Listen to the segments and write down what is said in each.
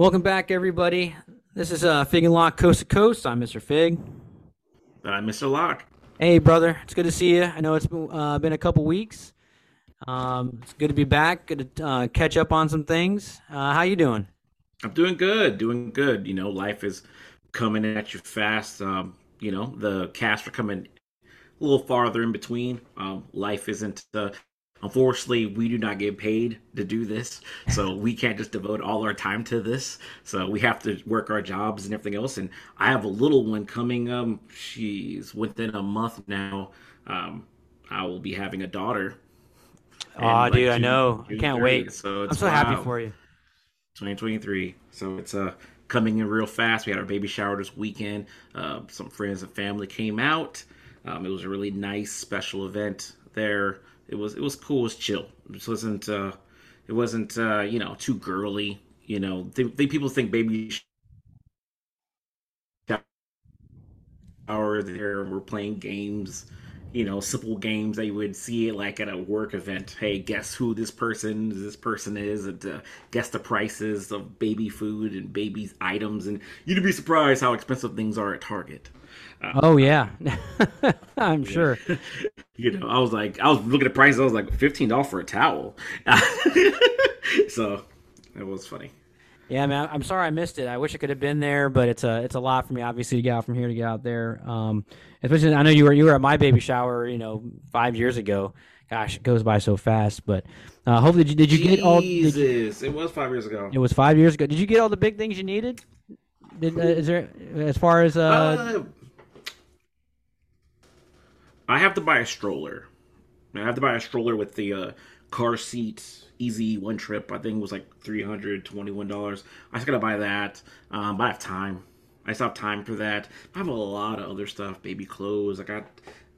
Welcome back, everybody. This is uh, Fig and Lock Coast to Coast. I'm Mr. Fig. I'm Mr. Lock. Hey, brother. It's good to see you. I know it's been, uh, been a couple weeks. Um, it's good to be back. Good to uh, catch up on some things. Uh, how you doing? I'm doing good. Doing good. You know, life is coming at you fast. Um, you know, the casts are coming a little farther in between. Um, life isn't uh, Unfortunately, we do not get paid to do this, so we can't just devote all our time to this. So we have to work our jobs and everything else. And I have a little one coming. Um, she's within a month now. Um, I will be having a daughter. Oh, like dude, June, I know. June I can't 30th. wait. So I'm so wow. happy for you. 2023. So it's uh coming in real fast. We had our baby shower this weekend. Uh, some friends and family came out. Um, it was a really nice special event there it was it was cool. It was chill. It wasn't uh, it wasn't uh, you know too girly. You know, they, they people think baby shower there we're playing games you know, simple games that you would see like at a work event. Hey, guess who this person this person is, and uh, guess the prices of baby food and baby items, and you'd be surprised how expensive things are at Target. Oh yeah, I'm sure. you know, I was like, I was looking at prices. I was like, fifteen dollars for a towel. so it was funny. Yeah, man, I'm sorry I missed it. I wish I could have been there, but it's a it's a lot for me, obviously, to get out from here to get out there. Um, especially, I know you were you were at my baby shower, you know, five years ago. Gosh, it goes by so fast. But uh, hopefully, did you, did you get all? Jesus, it was five years ago. It was five years ago. Did you get all the big things you needed? Did, uh, is there as far as uh, uh I have to buy a stroller. I have to buy a stroller with the uh, car seat, easy one trip. I think it was like three hundred twenty-one dollars. I just gotta buy that. Um, but I have time. I still have time for that. I have a lot of other stuff, baby clothes. I got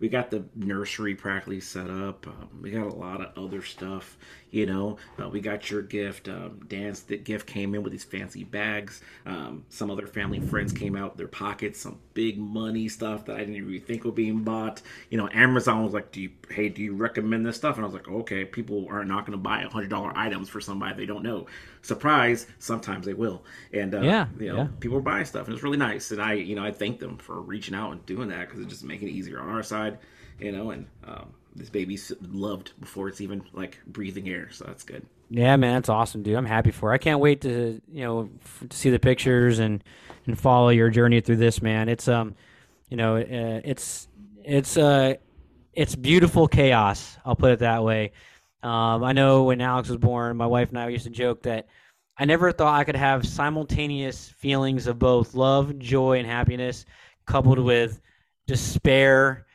we got the nursery practically set up. Um, we got a lot of other stuff, you know. Uh, we got your gift. Um, Dan's the gift came in with these fancy bags. Um, some other family friends came out their pockets, some big money stuff that I didn't even think was being bought. You know, Amazon was like, "Do you hey, do you recommend this stuff?" And I was like, "Okay, people are not going to buy hundred dollar items for somebody they don't know." Surprise! Sometimes they will, and uh, yeah, you know, yeah. people are buying stuff, and it's really nice. And I, you know, I thank them for reaching out and doing that because it's just making it easier on our side you know, and um, this baby's loved before it's even like breathing air, so that's good. Yeah, man, that's awesome, dude. I'm happy for. Her. I can't wait to you know f- to see the pictures and and follow your journey through this, man. It's um, you know, uh, it's it's uh, it's beautiful chaos. I'll put it that way. Um, I know when Alex was born, my wife and I used to joke that I never thought I could have simultaneous feelings of both love, joy, and happiness, coupled with despair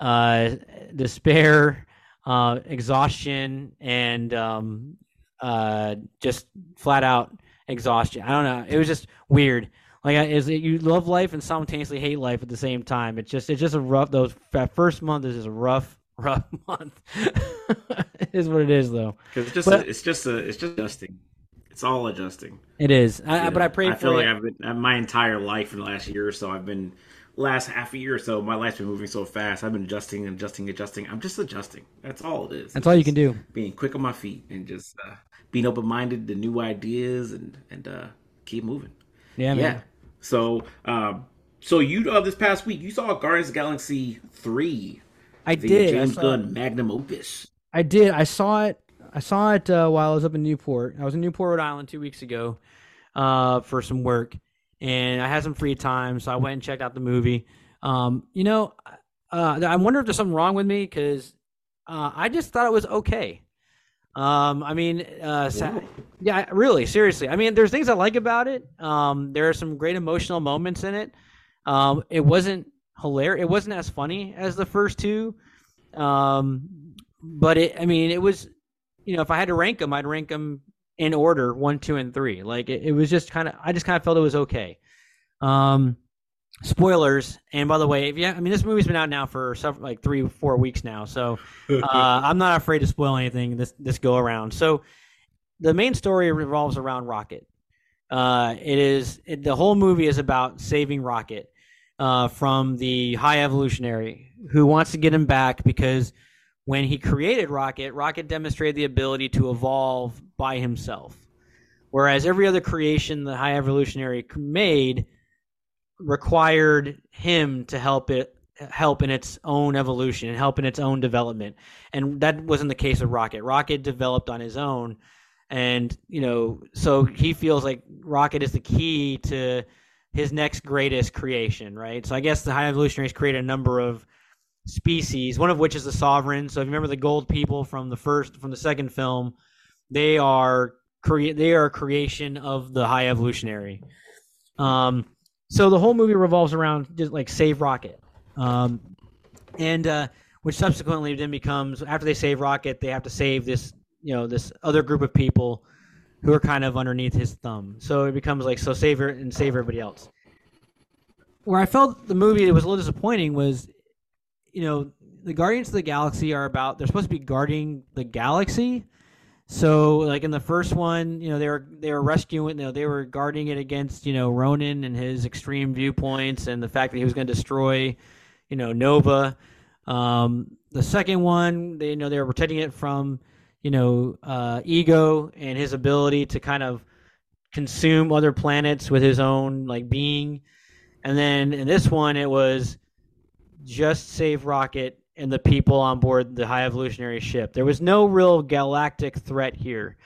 uh, despair, uh, exhaustion, and um, uh, just flat out exhaustion. I don't know. It was just weird. Like, is it, you love life and simultaneously hate life at the same time? It's just it's just a rough. Those that first month is just a rough rough month. is what it is, though. Because it's just but, a, it's just a, it's just adjusting. It's all adjusting. It is. I, but I pray. For. I feel like I've been my entire life in the last year or so. I've been last half a year or so, my life's been moving so fast. I've been adjusting, adjusting, adjusting. I'm just adjusting. That's all it is. That's all you can do. Being quick on my feet and just uh, being open minded to new ideas and and uh, keep moving. Yeah, yeah. Man. So, um, so you uh, this past week you saw Guardians of Galaxy three. I did. James Gunn magnum opus. I did. I saw it. I saw it uh, while I was up in Newport. I was in Newport, Rhode Island, two weeks ago uh, for some work and I had some free time, so I went and checked out the movie. Um, you know, uh, I wonder if there's something wrong with me because uh, I just thought it was okay. Um, I mean, uh, yeah, really, seriously. I mean, there's things I like about it. Um, there are some great emotional moments in it. Um, it wasn't hilarious. It wasn't as funny as the first two. Um, but it, I mean, it was, you know, if I had to rank them, I'd rank them in order one, two, and three. Like it, it was just kind of I just kind of felt it was okay. Um, spoilers. And by the way, if you, I mean this movie's been out now for several, like three, four weeks now, so uh, I'm not afraid to spoil anything this this go around. So the main story revolves around Rocket. Uh, it is it, the whole movie is about saving Rocket uh, from the High Evolutionary who wants to get him back because when he created Rocket, Rocket demonstrated the ability to evolve by himself. whereas every other creation the High Evolutionary made required him to help it help in its own evolution and help in its own development. And that wasn't the case with Rocket. Rocket developed on his own. And, you know, so he feels like Rocket is the key to his next greatest creation, right? So I guess the High Evolutionaries created a number of species, one of which is the Sovereign. So if you remember the gold people from the first from the second film, they are crea- they are a creation of the High Evolutionary. Um so the whole movie revolves around just like save Rocket, um, and uh, which subsequently then becomes after they save Rocket, they have to save this you know this other group of people who are kind of underneath his thumb. So it becomes like so save her and save everybody else. Where I felt the movie was a little disappointing was, you know, the Guardians of the Galaxy are about they're supposed to be guarding the galaxy, so, like in the first one, you know, they were they were rescuing, you know, they were guarding it against, you know, Ronan and his extreme viewpoints and the fact that he was going to destroy, you know, Nova. Um, the second one, they you know they were protecting it from, you know, uh, ego and his ability to kind of consume other planets with his own like being. And then in this one, it was just save Rocket and the people on board the high evolutionary ship. There was no real galactic threat here,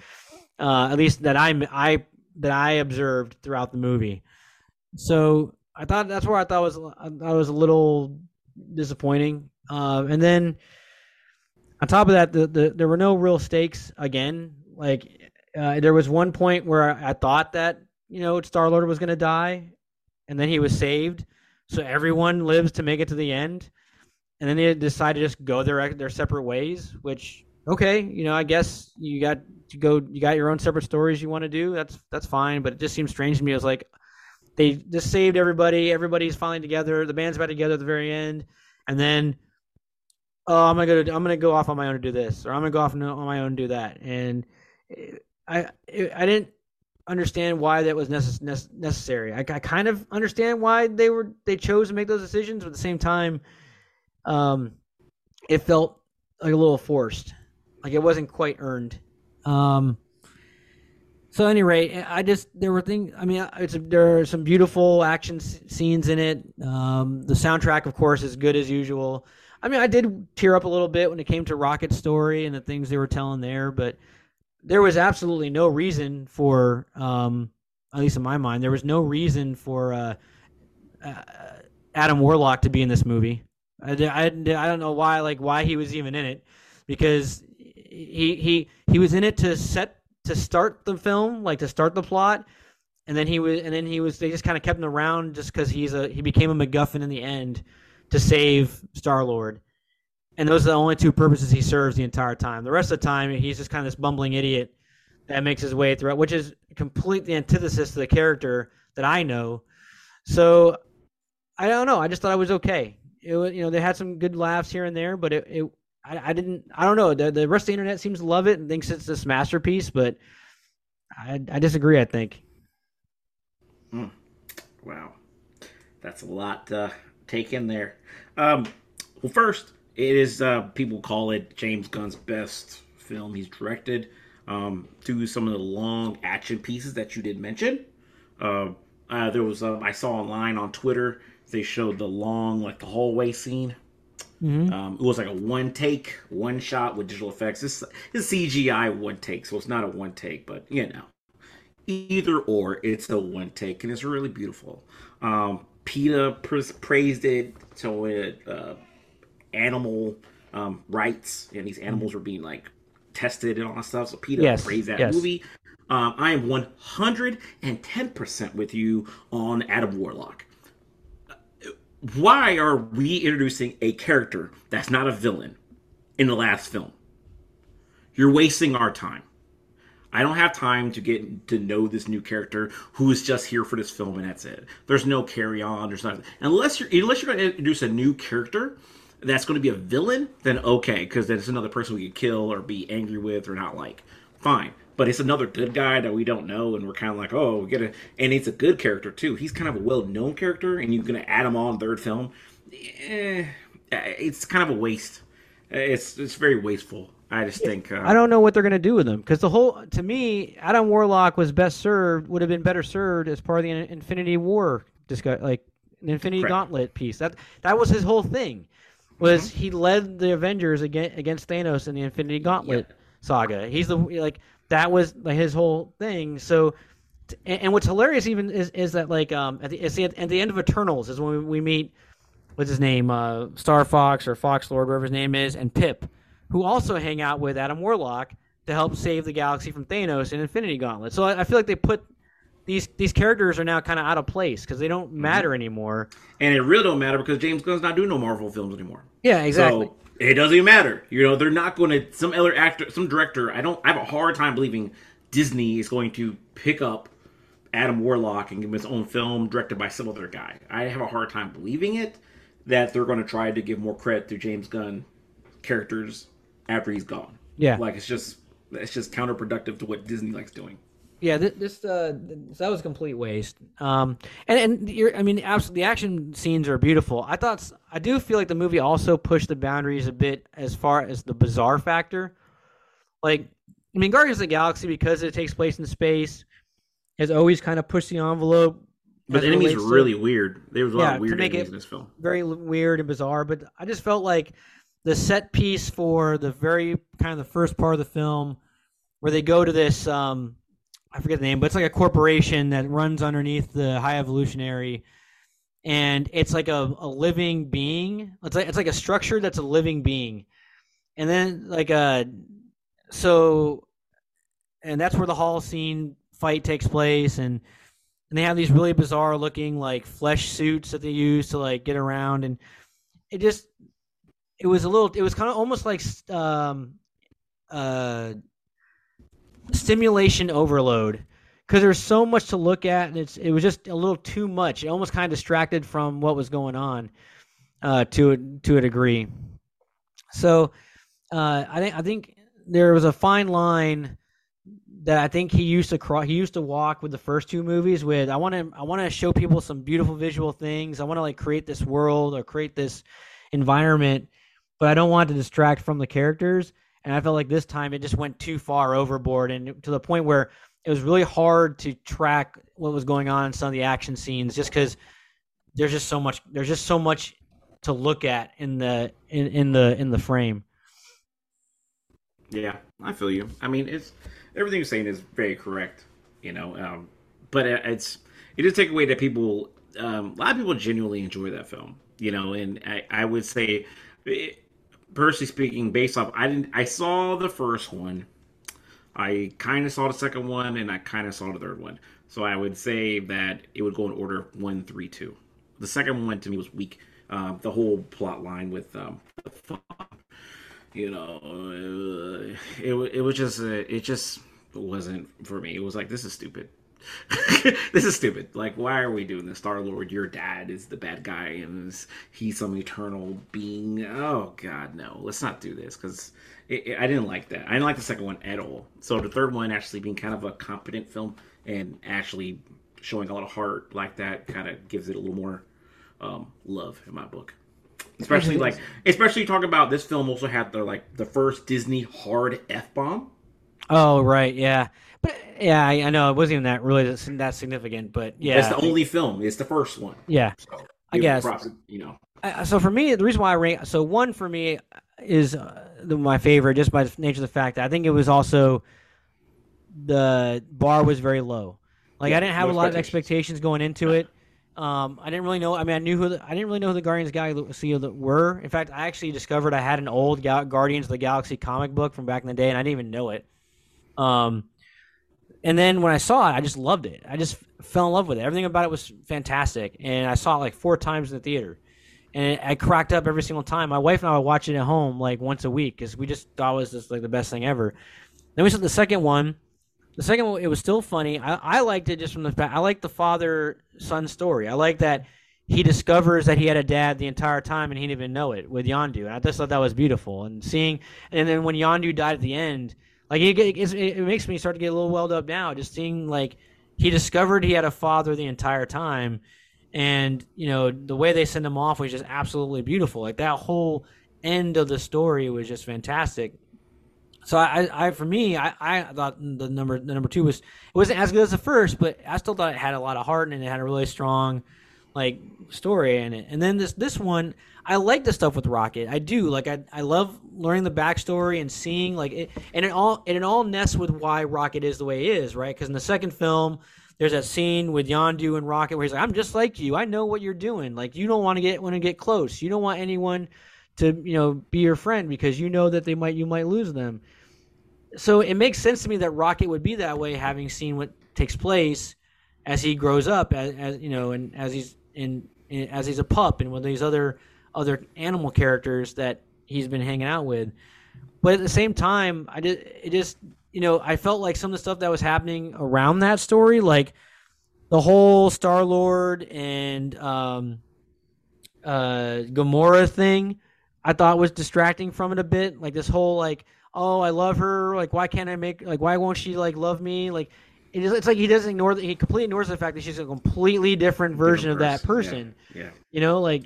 uh, at least that I I that I observed throughout the movie. So I thought that's where I thought was I was a little disappointing. Uh, and then on top of that, the, the there were no real stakes again. Like uh, there was one point where I, I thought that you know Star Lord was going to die, and then he was saved. So everyone lives to make it to the end and then they decide to just go their their separate ways. Which okay, you know, I guess you got to go, you got your own separate stories you want to do. That's that's fine, but it just seems strange to me. It was like they just saved everybody. Everybody's finally together. The band's back together at the very end, and then oh, I'm gonna go. To, I'm gonna go off on my own to do this, or I'm gonna go off on my own to do that. And I I didn't understand why that was necess- necessary. I, I kind of understand why they were they chose to make those decisions, but at the same time um, it felt like a little forced, like it wasn't quite earned. Um, so, at any rate, I just there were things. I mean, it's there are some beautiful action scenes in it. Um, the soundtrack, of course, is good as usual. I mean, I did tear up a little bit when it came to Rocket's story and the things they were telling there, but there was absolutely no reason for, um, at least in my mind, there was no reason for uh, uh, Adam Warlock to be in this movie. I, I, I don't know why like why he was even in it because he he he was in it to set to start the film like to start the plot and then he was and then he was they just kind of kept him around just because he's a he became a MacGuffin in the end to save Star Lord and those are the only two purposes he serves the entire time. The rest of the time he's just kind of this bumbling idiot that makes his way throughout, which is completely antithesis to the character that I know. So I don't know. I just thought it was okay it was you know they had some good laughs here and there, but it, it I, I didn't I don't know the the rest of the internet seems to love it and thinks it's this masterpiece, but I I disagree. I think. Mm. Wow, that's a lot to take in there. Um, well, first it is uh, people call it James Gunn's best film he's directed. Um, to some of the long action pieces that you did mention. Uh, uh, there was um, I saw online on Twitter they showed the long like the hallway scene. Mm-hmm. Um, it was like a one take, one shot with digital effects. This is CGI one take, so it's not a one take, but you know, either or, it's a one take, and it's really beautiful. Um, PETA praised it, so it uh, animal um, rights, and these animals were being like tested and all that stuff. So PETA yes, praised that yes. movie. Um, I am 110% with you on Adam Warlock why are we introducing a character that's not a villain in the last film? You're wasting our time. I don't have time to get to know this new character who is just here for this film and that's it. There's no carry on. There's not unless you're unless you're going to introduce a new character that's going to be a villain. Then okay, because then it's another person we could kill or be angry with or not like. Fine but it's another good guy that we don't know, and we're kind of like, oh, we get a, and it's a good character too. He's kind of a well-known character, and you're gonna add him on third film. Eh, it's kind of a waste. it's it's very wasteful. I just think uh, I don't know what they're gonna do with him because the whole to me Adam Warlock was best served would have been better served as part of the Infinity War discuss like the Infinity Correct. Gauntlet piece. That that was his whole thing. Was Mm-hmm. he led the Avengers against against Thanos in the Infinity Gauntlet saga? He's the like that was like his whole thing. So. And, and what's hilarious even is, is that like um at the, it's the at the end of Eternals is when we, we meet what's his name uh Star Fox or Fox Lord whatever his name is and Pip who also hang out with Adam Warlock to help save the galaxy from Thanos in Infinity Gauntlet. So I, I feel like they put these these characters are now kind of out of place because they don't matter anymore. and it really don't matter because James Gunn's not doing no Marvel films anymore. Yeah, exactly. So it doesn't even matter. You know, they're not going to some other actor, some director. I don't. I have a hard time believing Disney is going to pick up Adam Warlock and give him his own film directed by some other guy. I have a hard time believing it that they're going to try to give more credit to James Gunn characters after he's gone. Yeah. like it's just it's just counterproductive to what Disney likes doing. Yeah, this, this uh th- that was a complete waste. Um, and and you're, I mean, absolutely, the action scenes are beautiful. I thought I do feel like the movie also pushed the boundaries a bit as far as the bizarre factor. Like, I mean, Guardians of the Galaxy because it takes place in space has always kind of pushed the envelope. But the enemies were to- really weird. There was a lot of weird to enemies in this film. very weird and bizarre. But I just felt like the set piece for the very kind of the first part of the film, where they go to this, um, I forget the name, but it's like a corporation that runs underneath the High Evolutionary, and it's like a, a living being. It's like it's like a structure that's a living being, and then like a so, and that's where the hall scene fight takes place, and and they have these really bizarre looking like flesh suits that they use to like get around. And it just it was a little it was kind of almost like um uh stimulation overload because there's so much to look at and it's it was just a little too much it almost kind of distracted from what was going on uh to to a degree so uh i think i think there was a fine line that I think he used to cross. He used to walk with the first two movies. With I want to, I want to show people some beautiful visual things. I want to like create this world or create this environment, but I don't want to distract from the characters. And I felt like this time it just went too far overboard, and to the point where it was really hard to track what was going on in some of the action scenes, just because there's just so much. There's just so much to look at in the in, in the in the frame. Yeah, I feel you. I mean, it's everything you're saying is very correct. You know, um, but it- it's it does take away that people, um, a lot of people genuinely enjoy that film. You know, and I, I would say, it, personally speaking, based off, I didn't, I saw the first one, I kind of saw the second one, and I kind of saw the third one. So I would say that it would go in order one, three, two. The second one to me was weak. Um, the whole plot line with um, the you know, uh, it it was just uh, it just wasn't for me. It was like this is stupid. this is stupid. Like, why are we doing this? Star Lord, your dad is the bad guy, and is, he's some eternal being. Oh God, no! Let's not do this because I didn't like that. I didn't like the second one at all. So the third one actually being kind of a competent film and actually showing a lot of heart like that kind of gives it a little more um, love in my book especially like especially talking about this film also had the like the first disney hard f-bomb Oh right, yeah, but yeah, I, I know it wasn't even that really that significant, but yeah, it's the only film it's the first one yeah. so I guess. props, you know So for me, the reason why I rank so one for me is uh, the, my favorite just by the nature of the fact that I think it was also the bar was very low. Like Yeah, I didn't have no a lot of expectations. going into it. Um, I didn't really know. I mean, I knew who the, I didn't really know who the Guardians Galaxy were. In fact, I actually discovered I had an old Ga- Guardians of the Galaxy comic book from back in the day, and I didn't even know it. Um, and then when I saw it, I just loved it. I just fell in love with it. Everything about it was fantastic, and I saw it like four times in the theater, and I cracked up every single time. My wife and I would watch it at home like once a week because we just thought it was just like the best thing ever. Then we saw the second one. The second one, it was still funny. I, I liked it just from the fact I like the father son story. I like that he discovers that he had a dad the entire time and he didn't even know it with Yondu, and I just thought that was beautiful. And seeing, and then when Yondu died at the end, like it, it, it makes me start to get a little welled up now, just seeing like he discovered he had a father the entire time, and you know the way they send him off was just absolutely beautiful. Like that whole end of the story was just fantastic. So I, I for me, I, I thought the number the number two was it wasn't as good as the first, but I still thought it had a lot of heart and it had a really strong like story in it. And then this this one, I like the stuff with Rocket. I do like I I love learning the backstory and seeing like it, and it all and it all nests with why Rocket is the way he is, right? Because in the second film, there's that scene with Yondu and Rocket where he's like, "I'm just like you. I know what you're doing. Like you don't want to get want to get close. You don't want anyone to you know be your friend because you know that they might you might lose them." So it makes sense to me that Rocket would be that way, having seen what takes place as he grows up, as, as you know, and as he's in, in as he's a pup and with these other other animal characters that he's been hanging out with. But at the same time, I did it just you know I felt like some of the stuff that was happening around that story, like the whole Star Lord and um, uh, Gamora thing, I thought was distracting from it a bit. Like this whole like oh I love her, like why can't I make like why won't she like love me like it's like he doesn't ignore that he completely ignores the fact that she's a completely different version different of that person. Yeah. yeah. You know, like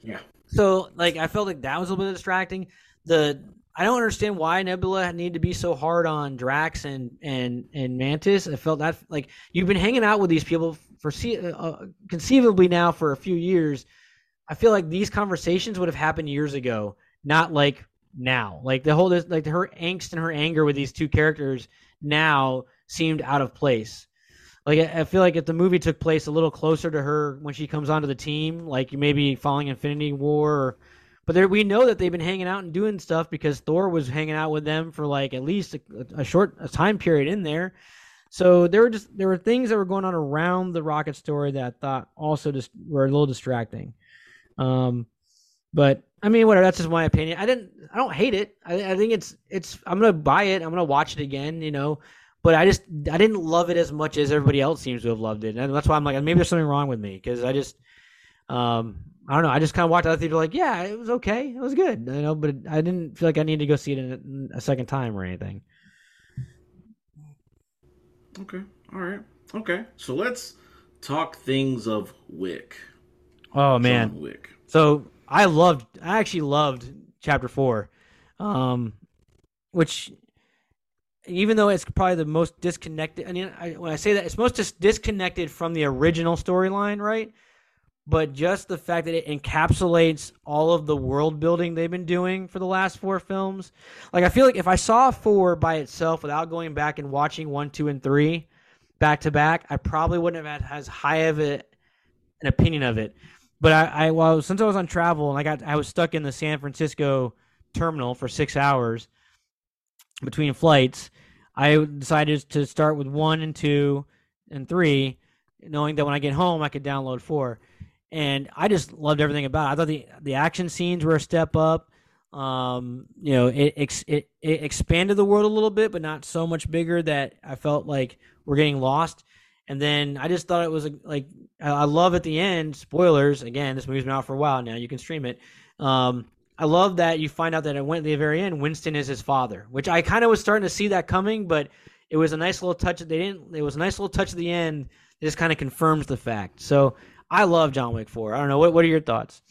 yeah. So like I felt like that was a little bit distracting. The I don't understand why Nebula needed to be so hard on Drax and and and Mantis. I felt that like you've been hanging out with these people for uh, conceivably now for a few years. I feel like these conversations would have happened years ago, not like now. Like the whole like her angst and her anger with these two characters now seemed out of place. Like I feel like if the movie took place a little closer to her when she comes onto the team, like maybe following Infinity War, or, but there, we know that they've been hanging out and doing stuff because Thor was hanging out with them for like at least a, a short a time period in there. So there were just there were things that were going on around the Rocket story that I thought also just were a little distracting. Um, but I mean, whatever. That's just my opinion. I didn't. I don't hate it. I, I think it's it's. I'm gonna buy it. I'm gonna watch it again. You know, but I just I didn't love it as much as everybody else seems to have loved it, and that's why I'm like maybe there's something wrong with me because I just um I don't know I just kind of walked out of the theater like yeah it was okay it was good you know but I didn't feel like I needed to go see it in a second time or anything. Okay, all right, okay. So let's talk things of Wick. Oh man, John Wick. So I loved I actually loved chapter four, um, which even though it's probably the most disconnected. I mean, I, when I say that, it's most disconnected from the original storyline, right? But just the fact that it encapsulates all of the world building they've been doing for the last four films. Like, I feel like if I saw four by itself without going back and watching one, two, and three back to back, I probably wouldn't have had as high of a, an opinion of it. But I, I, well, since I was on travel and I got, I was stuck in the San Francisco terminal for six hours between flights, I decided to start with one and two and three, knowing that when I get home I could download four. And I just loved everything about it. I thought the the action scenes were a step up. Um, you know, it, it it expanded the world a little bit, but not so much bigger that I felt like we're getting lost. And then I just thought it was like I love at the end. Spoilers again. This movie's been out for a while now. You can stream it. Um, I love that you find out that it went at the very end. Winston is his father, which I kind of was starting to see that coming, but it was a nice little touch. They didn't. It was a nice little touch at the end. It just kind of confirms the fact. So I love John Wick Four. I don't know what what are your thoughts.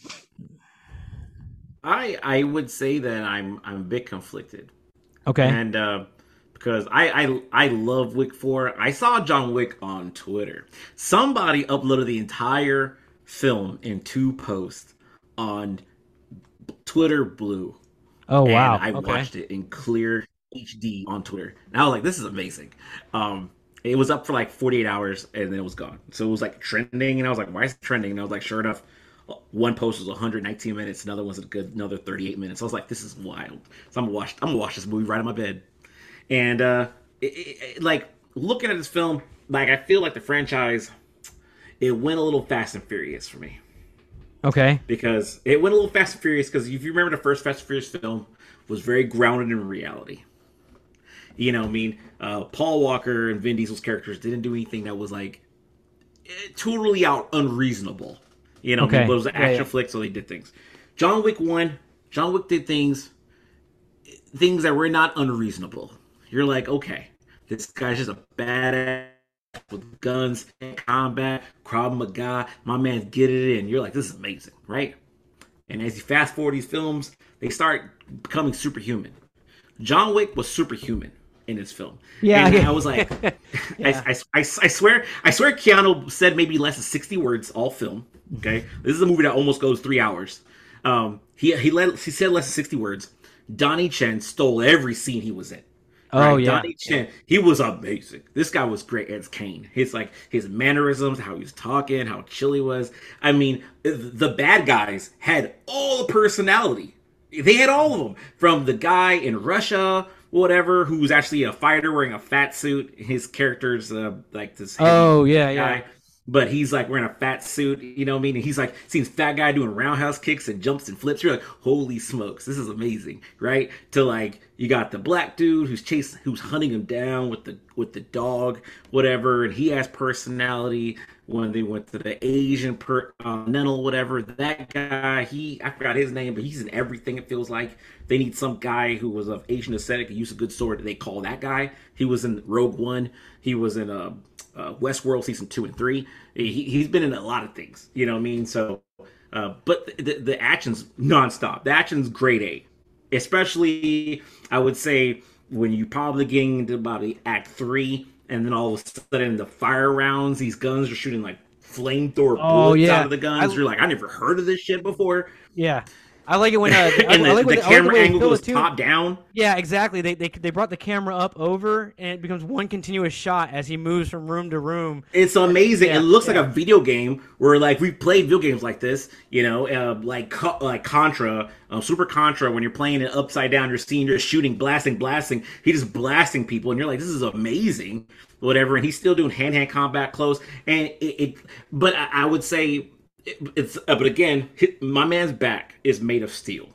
I I would say that I'm I'm a bit conflicted. Okay. And uh, because I, I I love Wick Four. I saw John Wick on Twitter. Somebody uploaded the entire film in two posts on Twitter Blue. Oh wow! I okay. watched it in clear HD on Twitter. And I was like, "This is amazing." Um, it was up for like 48 hours and then it was gone. So it was like trending, and I was like, "Why is it trending?" And I was like, "Sure enough." One post was 119 minutes, another one's a good another 38 minutes. I was like, "This is wild." So I'm gonna watch. I'm gonna watch this movie right in my bed, and uh, it, it, like looking at this film, like I feel like the franchise, it went a little fast and furious for me. Okay. Because it went a little Fast and Furious. Because if you remember, the first Fast and Furious film was very grounded in reality. You know, I mean, uh, Paul Walker and Vin Diesel's characters didn't do anything that was like totally out unreasonable. You know, okay. I mean, but it was an action yeah, yeah. flick, so they did things. John Wick one, John Wick did things, things that were not unreasonable. You're like, okay, this guy's just a badass with guns and combat, Krav Maga. My man's get it in. You're like, this is amazing, right? And as you fast forward these films, they start becoming superhuman. John Wick was superhuman in his film. Yeah, and yeah. I was like, Yeah. I, I, I, I swear, I swear, Keanu said maybe less than sixty words all film. Okay, this is a movie that almost goes three hours. Um, he he let he said less than sixty words. Donnie Chen stole every scene he was in. Oh, yeah. Donnie Chen, he was amazing. This guy was great as Caine. His like his mannerisms, how he was talking, how chill he was. I mean, the bad guys had all the personality. They had all of them. From the guy in Russia, whatever, who's actually a fighter wearing a fat suit. His character's uh, like this. Oh, yeah, yeah. But he's like wearing a fat suit, you know what I mean? And he's like seeing fat guy doing roundhouse kicks and jumps and flips. You're like, holy smokes, this is amazing, right? To like you got the black dude who's chasing, who's hunting him down with the with the dog, whatever, and he has personality. When they went to the Asian per whatever, that guy, he I forgot his name, but he's in everything. It feels like they need some guy who was of Asian aesthetic, used a good sword. They call that guy. He was in Rogue One. He was in uh, uh, Westworld season two and three. He, he's been in a lot of things. You know what I mean? So, uh, but the, the action's nonstop. The action's grade A, especially I would say when you probably getting into about the act three, and then all of a sudden the fire rounds, these guns are shooting like flamethrower Oh, bullets yeah. out of the guns. I- You're like, I never heard of this shit before. Yeah. I like it when uh, I, and the, I like the when- I like camera way angle goes top down. Yeah, exactly. They, they they brought the camera up over, and it becomes one continuous shot as he moves from room to room. It's amazing. Yeah, it looks yeah. like a video game where like we played video games like this, you know, uh, like like Contra, uh, Super Contra. When you're playing it upside down, you're seeing you're shooting, blasting, blasting. He's just blasting people, and you're like, this is amazing, whatever. And he's still doing hand hand combat close, and it. it but I, I would say it, it's. Uh, but again, hi- my man's back is made of steel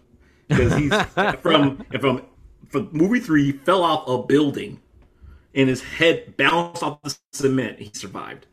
because he's from from from movie three he fell off a building and his head bounced off the cement. He survived.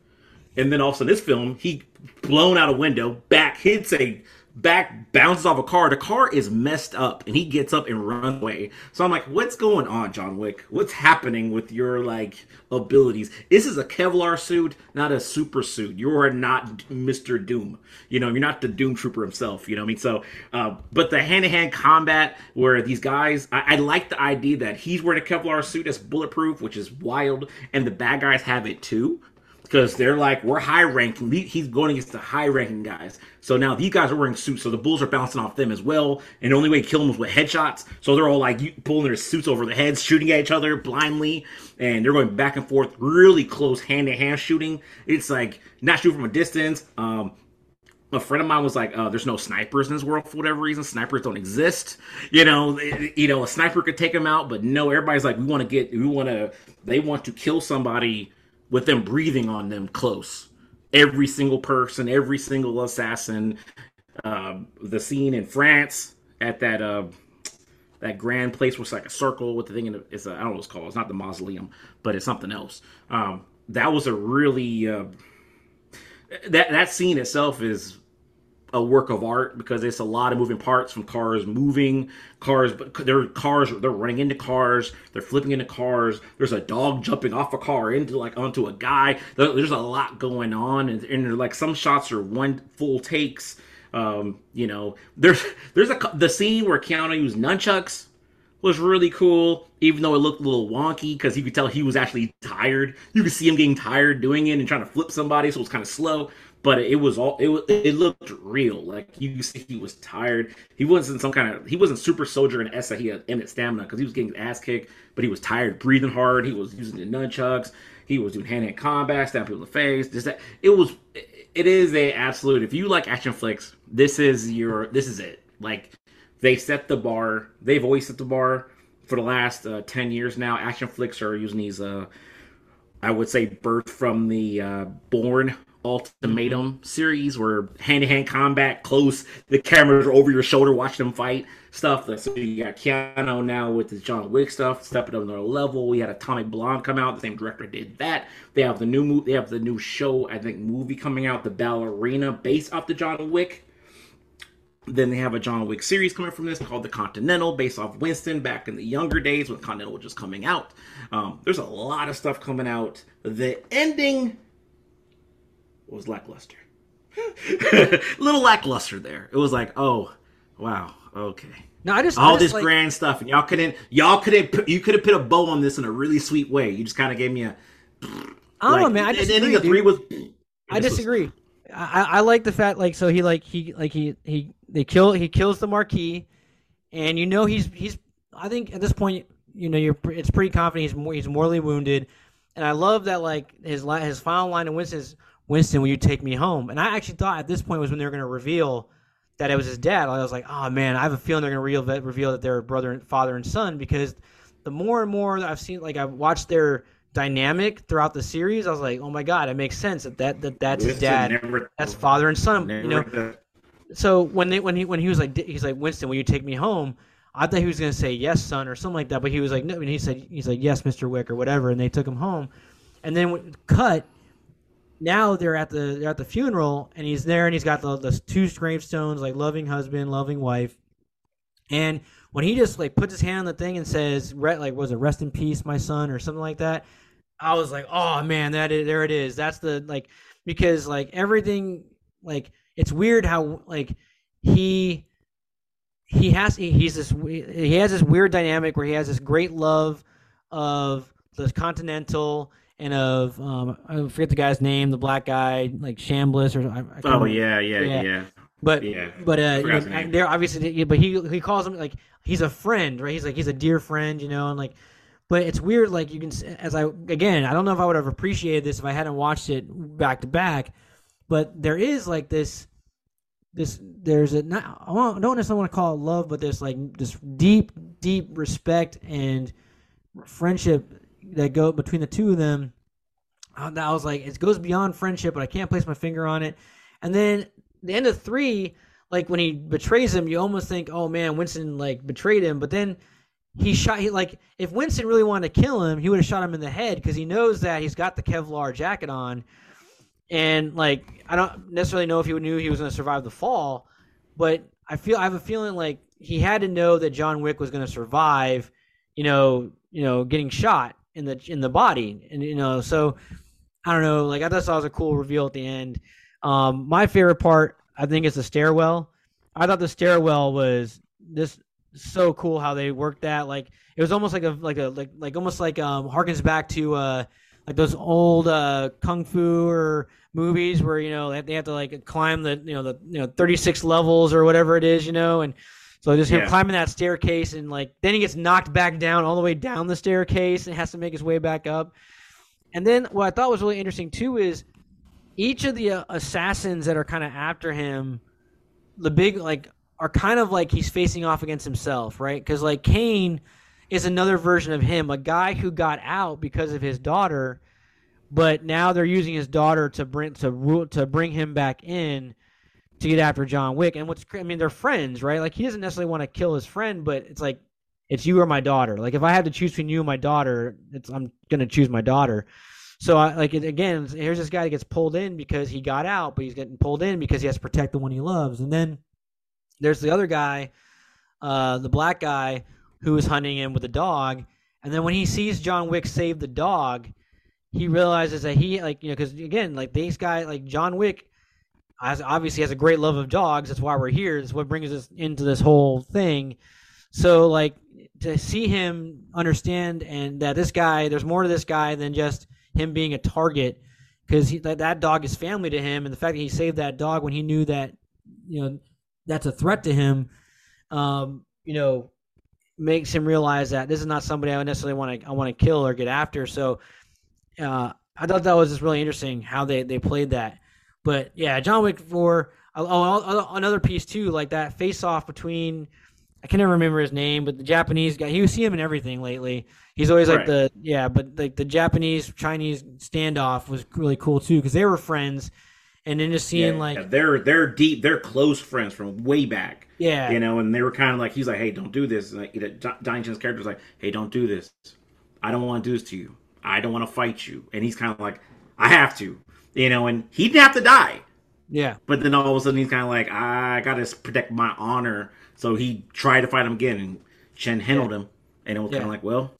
And then all of a sudden, this film, he blown out a window, back hits a back bounces off a car. The car is messed up, and he gets up and runs away. So I'm like, what's going on, John Wick? What's happening with your like abilities? This is a Kevlar suit, not a super suit. You are not Mr. Doom. You know, you're not the Doom Trooper himself. You know what I mean? So, uh, but the hand to hand combat where these guys, I, I like the idea that he's wearing a Kevlar suit that's bulletproof, which is wild, and the bad guys have it too because they're like we're high ranking. He's going against the high ranking guys. So now these guys are wearing suits, so the bulls are bouncing off them as well. And the only way to kill them is with headshots. So they're all like pulling their suits over their heads, shooting at each other blindly, and they're going back and forth, really close hand to hand shooting. It's like not shooting from a distance. Um, a friend of mine was like, uh, "There's no snipers in this world for whatever reason. Snipers don't exist. You know, you know, a sniper could take them out, but no, everybody's like, we want to get, we want to, they want to kill somebody with them breathing on them close. Every single person, every single assassin. Uh, the scene in France at that uh, that grand place was like a circle with the thing in it. It's a, I don't know what it's called. It's not the mausoleum, but it's something else. Um, that was a really uh, that that scene itself is a work of art because it's a lot of moving parts from cars moving cars but they're cars they're running into cars they're flipping into cars there's a dog jumping off a car into like onto a guy there's a lot going on and, and like some shots are one full takes um you know there's there's a the scene where Keanu used nunchucks was really cool, even though it looked a little wonky because you could tell he was actually tired. You could see him getting tired doing it and trying to flip somebody, so it was kind of slow. But it was all it it looked real. Like you see he was tired. He wasn't some kind of he wasn't super soldier in S that he had infinite stamina because he was getting his ass kicked, but he was tired, breathing hard. He was using the nunchucks. He was doing hand hand combat, stabbing people in the face. Just that it was it is a absolute. If you like action flicks, this is your this is it. Like they set the bar. They've always set the bar for the last uh, ten years now. Action flicks are using these. Uh, I would say birth from the uh, Bourne Ultimatum series, where hand to hand combat, close, the cameras are over your shoulder, watching them fight stuff. So you got Keanu now with the John Wick stuff, stepping up another level. We had Atomic Blonde come out. The same director did that. They have the new mo- They have the new show, I think, movie coming out, the Ballerina, based off the John Wick. Then they have a John Wick series coming from this called The Continental, based off Winston back in the younger days when Continental was just coming out. Um, there's a lot of stuff coming out. The ending was lackluster. little lackluster there. It was like, oh, Wow. Okay. No, I just all I just, this like, grand stuff, and y'all couldn't, y'all couldn't, put, you could have put a bow on this in a really sweet way. You just kind of gave me a. I don't know, man. I and disagree. ending the three was. I this was- disagree. I, I like the fact like so he like he like he he they kill he kills the marquis, and you know he's he's I think at this point you know you're it's pretty confident he's more he's mortally wounded, and I love that like his his final line of Winston is Winston will you take me home and I actually thought at this point was when they were going to reveal that it was his dad I was like oh man I have a feeling they're going to reveal that reveal that they're brother and father and son because the more and more I've seen like I've watched their dynamic throughout the series I was like oh my god it makes sense that that, that that's his dad never- that's father and son. You know, the- so when they when he when he was like he's like Winston, will you take me home? I thought he was gonna say yes, son, or something like that, but he was like no. And he said he's like yes, Mister Wick, or whatever, and they took him home. And then cut. Now they're at the they're at the funeral, and he's there, and he's got the, the two gravestones, like loving husband, loving wife. And when he just like puts his hand on the thing and says, like, was it rest in peace, my son, or something like that? I was like, oh man, that is, there it is. That's the like because like everything like it's weird how like he he has he, he's this he has this weird dynamic where he has this great love of the Continental and of um I forget the guy's name, the black guy like Shambliss or I, I Oh yeah, yeah, Yeah. yeah. But Yeah. but uh, you know, they're obviously, but he he calls him like he's a friend, right? He's like he's a dear friend, you know, and like, but it's weird. Like you can, as I again, I don't know if I would have appreciated this if I hadn't watched it back to back, but there is like this, this there's a not I don't necessarily want to call it love, but there's like this deep deep respect and friendship that go between the two of them. Uh, I was like, it goes beyond friendship, but I can't place my finger on it. And then the end of three, like when he betrays him, you almost think, oh man, Winston like betrayed him. But then he shot. He like if Winston really wanted to kill him, he would have shot him in the head because he knows that he's got the Kevlar jacket on. And like I don't necessarily know if he knew he was going to survive the fall, but I feel I have a feeling like he had to know that John Wick was going to survive. You know, you know, getting shot in the in the body, and you know, so I don't know. Like I thought that was a cool reveal at the end. Um, my favorite part, I think, is the stairwell. I thought the stairwell was this so cool how they worked that. Like it was almost like a like a like like almost like um harkens back to uh like those old uh kung fu or movies where you know they have to like climb the you know the you know 36 levels or whatever it is you know and so just him Yeah. climbing that staircase and like then he gets knocked back down all the way down the staircase and has to make his way back up and then what I thought was really interesting too is each of the uh, assassins that are kind of after him, the big like are kind of like he's facing off against himself, right? Because like Caine is another version of him, a guy who got out because of his daughter, but now they're using his daughter to bring to to bring him back in to get after John Wick. And what's I mean, they're friends, right? Like he doesn't necessarily want to kill his friend, but it's like it's you or my daughter. Like if I had to choose between you and my daughter, it's I'm gonna choose my daughter. So I like it again. Here's this guy that gets pulled in because he got out, but he's getting pulled in because he has to protect the one he loves. And then there's the other guy, uh, the black guy who is hunting him with a dog. And then when he sees John Wick save the dog, he realizes that he like you know because again like these guy like John Wick obviously has a great love of dogs. That's why we're here. That's what brings us into this whole thing. So like to see him understand and that this guy, there's more to this guy than just him being a target because that, that dog is family to him, and the fact that he saved that dog when he knew that you know that's a threat to him, um, you know, makes him realize that this is not somebody I necessarily want to I want to kill or get after. So uh, I thought that was just really interesting how they they played that. But yeah, John Wick four. Oh, another piece too, like that face off between. I can never remember his name, but the Japanese guy. You see him in everything lately. He's always like Right. the yeah, but like the Japanese Chinese standoff was really cool too because they were friends, and then just seeing Yeah, like yeah, they're they're deep, they're close friends from way back. yeah, You know, and they were kind of like he's like, "Hey, don't do this." And like, you know, Donnie Chen's character was like, "Hey, don't do this. I don't want to do this to you. I don't want to fight you." And he's kind of like, "I have to," you know, and he didn't have to die. yeah, But then all of a sudden he's kind of like, ah, I gotta protect my honor. So he tried to fight him again, and Chen handled him, and it was kind of like, well,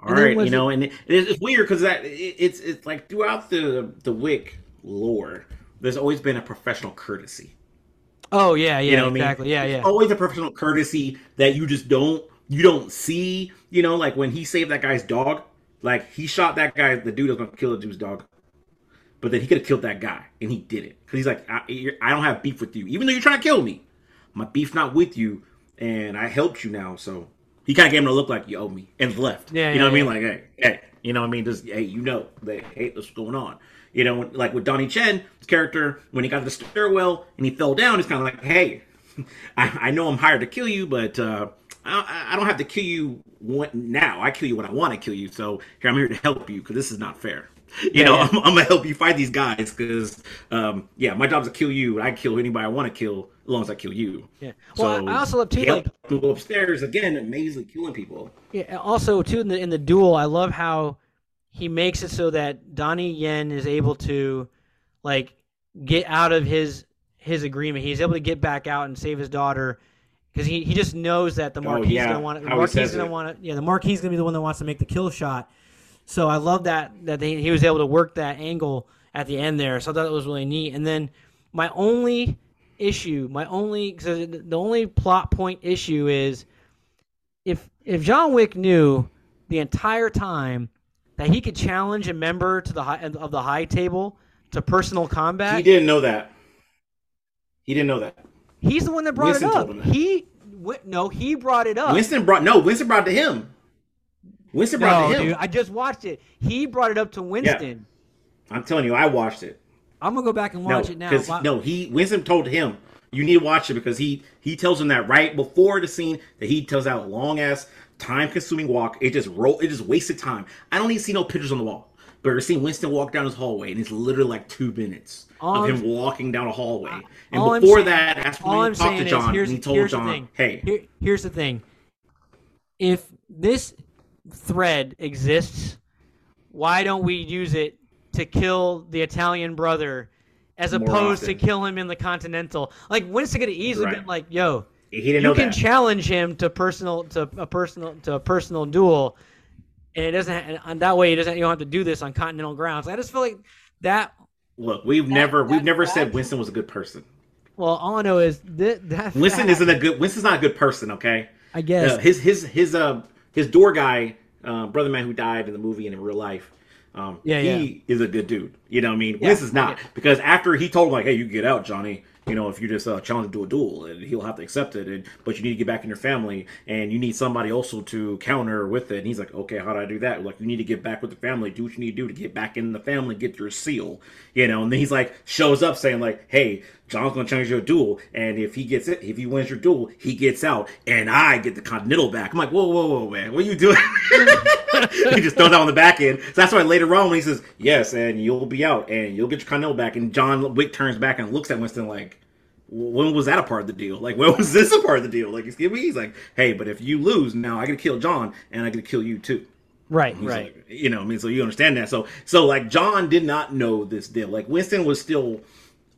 all right, you know. And it, it's, it's weird because that it, it's it's like throughout the the Wick lore, there's always been a professional courtesy. Oh yeah, yeah, You know what I mean? exactly. Yeah, yeah. always a professional courtesy that you just don't you don't see. You know, like when he saved that guy's dog, like he shot that guy, the dude was gonna kill the dude's dog, but then he could have killed that guy, and he did it because he's like, I, you're- I don't have beef with you, even though you're trying to kill me. My beef not with you, and I helped you now. So he kind of gave him a look like you owe me and left. Yeah, you know yeah, what I mean? Like, hey, hey, you know what I mean? Just hey, you know, they hate what's going on? You know, like with Donnie Yen, his character, when he got to the stairwell and he fell down, it's kind of like, hey, I, I know I'm hired to kill you, but uh, I, I don't have to kill you now. I kill you when I want to kill you. So here I'm here to help you because this is not fair. You know, yeah. I'm, I'm gonna help you fight these guys because, um, yeah, my job's to kill you. I kill anybody I want to kill as long as I kill you. Yeah. Well, I- I also love, too, like- go upstairs again, amazingly killing people. Yeah. Also, too in the in the duel, I love how he makes it so that Donnie Yen is able to like get out of his his agreement. He's able to get back out and save his daughter because he, he just knows that the Oh, Marquis yeah, gonna want to. The Marquis gonna it. want to. Yeah, the Marquis is gonna be the one that wants to make the kill shot. So I love that that they, he was able to work that angle at the end there. So I thought it was really neat. And then my only issue, my only so the only plot point issue is if if John Wick knew the entire time that he could challenge a member to the high, of the high table to personal combat, He didn't know that. He didn't know that. he's the one that brought Winston it up. told him that. He no, he brought it up. Winston brought no. Winston brought it to him. Winston brought no, it to him. dude, I just watched it. He brought it up to Winston. I'm telling you, I watched it. I'm gonna go back and No, watch it now. Wow. no, he Winston told him you need to watch it because he he tells him that right before the scene that he tells that long ass time consuming walk. It just roll. It just wasted time. I don't even see no pictures on the wall. But we're seeing Winston walk down his hallway, and it's literally like two minutes All of I'm- him walking down a hallway. And before saying- that, that's when I'm he talked saying to is, John, here's, and he told John, the thing. "Hey, Here- here's the thing. If this thread exists, why don't we use it to kill the Italian brother, as More opposed to kill him in the Continental? Like Winston could have easily Right. been like, "Yo, he didn't you can that." challenge him to personal to a personal to a personal duel." And it doesn't, and on that way, he doesn't. You don't have to do this on continental grounds. I just feel like that Look, we've never we've never said Winston was a good person. Well, all I know is that that Winston fact, isn't a good. Winston's not a good person. Okay. I guess. Uh, his his his uh his door guy, uh, brother man who died in the movie and in real life. Um, Yeah, he is a good dude. You know what I mean? Yeah, is not yeah. because after he told him like, "Hey, you get out, Johnny." You know, if you just uh, challenge him to a duel, and he'll have to accept it. And, but you need to get back in your family, and you need somebody also to counter with it. And he's like, "Okay, how do I do that?" Like, you need to get back with the family. Do what you need to do to get back in the family, get your seal. You know, and then he's like, shows up saying like, "Hey, John's gonna challenge your duel, and if he gets it, if he wins your duel, he gets out, and I get the Continental back." I'm like, "Whoa, whoa, whoa, man, what are you doing?" he just throws that on the back end. So that's why later on when he says, "Yes, and you'll be out, and you'll get your Continental back," and John Wick turns back and looks at Winston like. When was that a part of the deal? Like, when was this a part of the deal? Like, excuse me. He's like, "Hey, but if you lose now, I get to kill John, and I get to kill you too." right, He's right. like, you know, I mean, so you understand that. So, so like John did not know this deal. Like Winston was still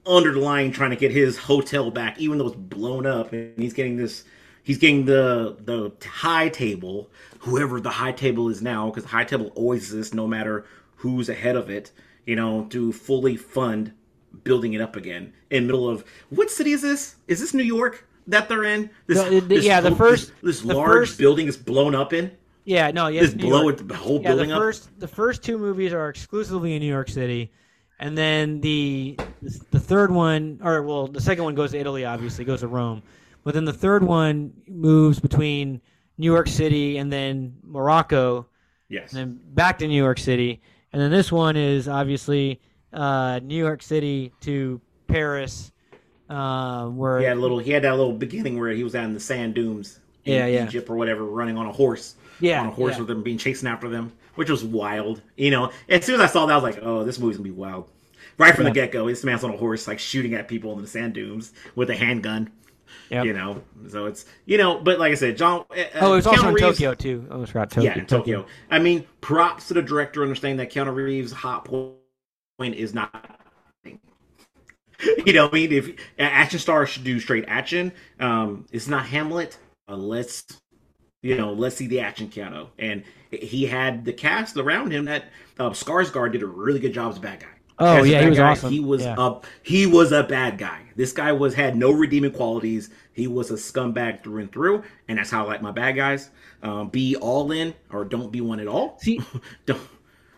under the line trying to get his hotel back, even though it's blown up, and he's getting this. He's getting the the high table, whoever the high table is now, because the high table always exists, no matter who's ahead of it. You know, to fully fund building it up again in middle of what city is this? Is this New York that they're in? This, No, it- this yeah, the first- this, this large first- building is blown up in. Yeah, no. Just New blow it, the whole Yeah, building the up. first the first two movies are exclusively in New York City, and then the the third one, or well, the second one goes to Italy, obviously goes to Rome, but then the third one moves between New York City and then Morocco, Yes. and then back to New York City, and then this one is obviously uh, New York City to Paris, uh, where He had a little. He had that little beginning where he was out in the sand dunes, in Yeah, yeah. Egypt or whatever, running on a horse. Yeah, on a horse yeah. with them being chasing after them, which was wild. You know, as soon as I saw that, I was like, "Oh, this movie's gonna be wild." Right from the get go, this man's on a horse, like shooting at people in the sand dunes with a handgun. Yep. You know, so it's you know, but like I said, John. Uh, oh, it's also in Reeves- Tokyo too. I almost forgot Tokyo. Yeah, in Tokyo. I mean, props to the director understanding that Keanu Reeves' hot point is not. You know, I mean, if action star should do straight action, um, it's not Hamlet. Uh, let's, you know, let's see the action Keanu, and he had the cast around him that uh, Skarsgård did a really good job as a bad guy. Oh As yeah, he was guy, awesome. He was yeah. a he was a bad guy. This guy was had no redeeming qualities. He was a scumbag through and through, and that's how I like my bad guys. Um, be all in or don't be one at all. See, Don't,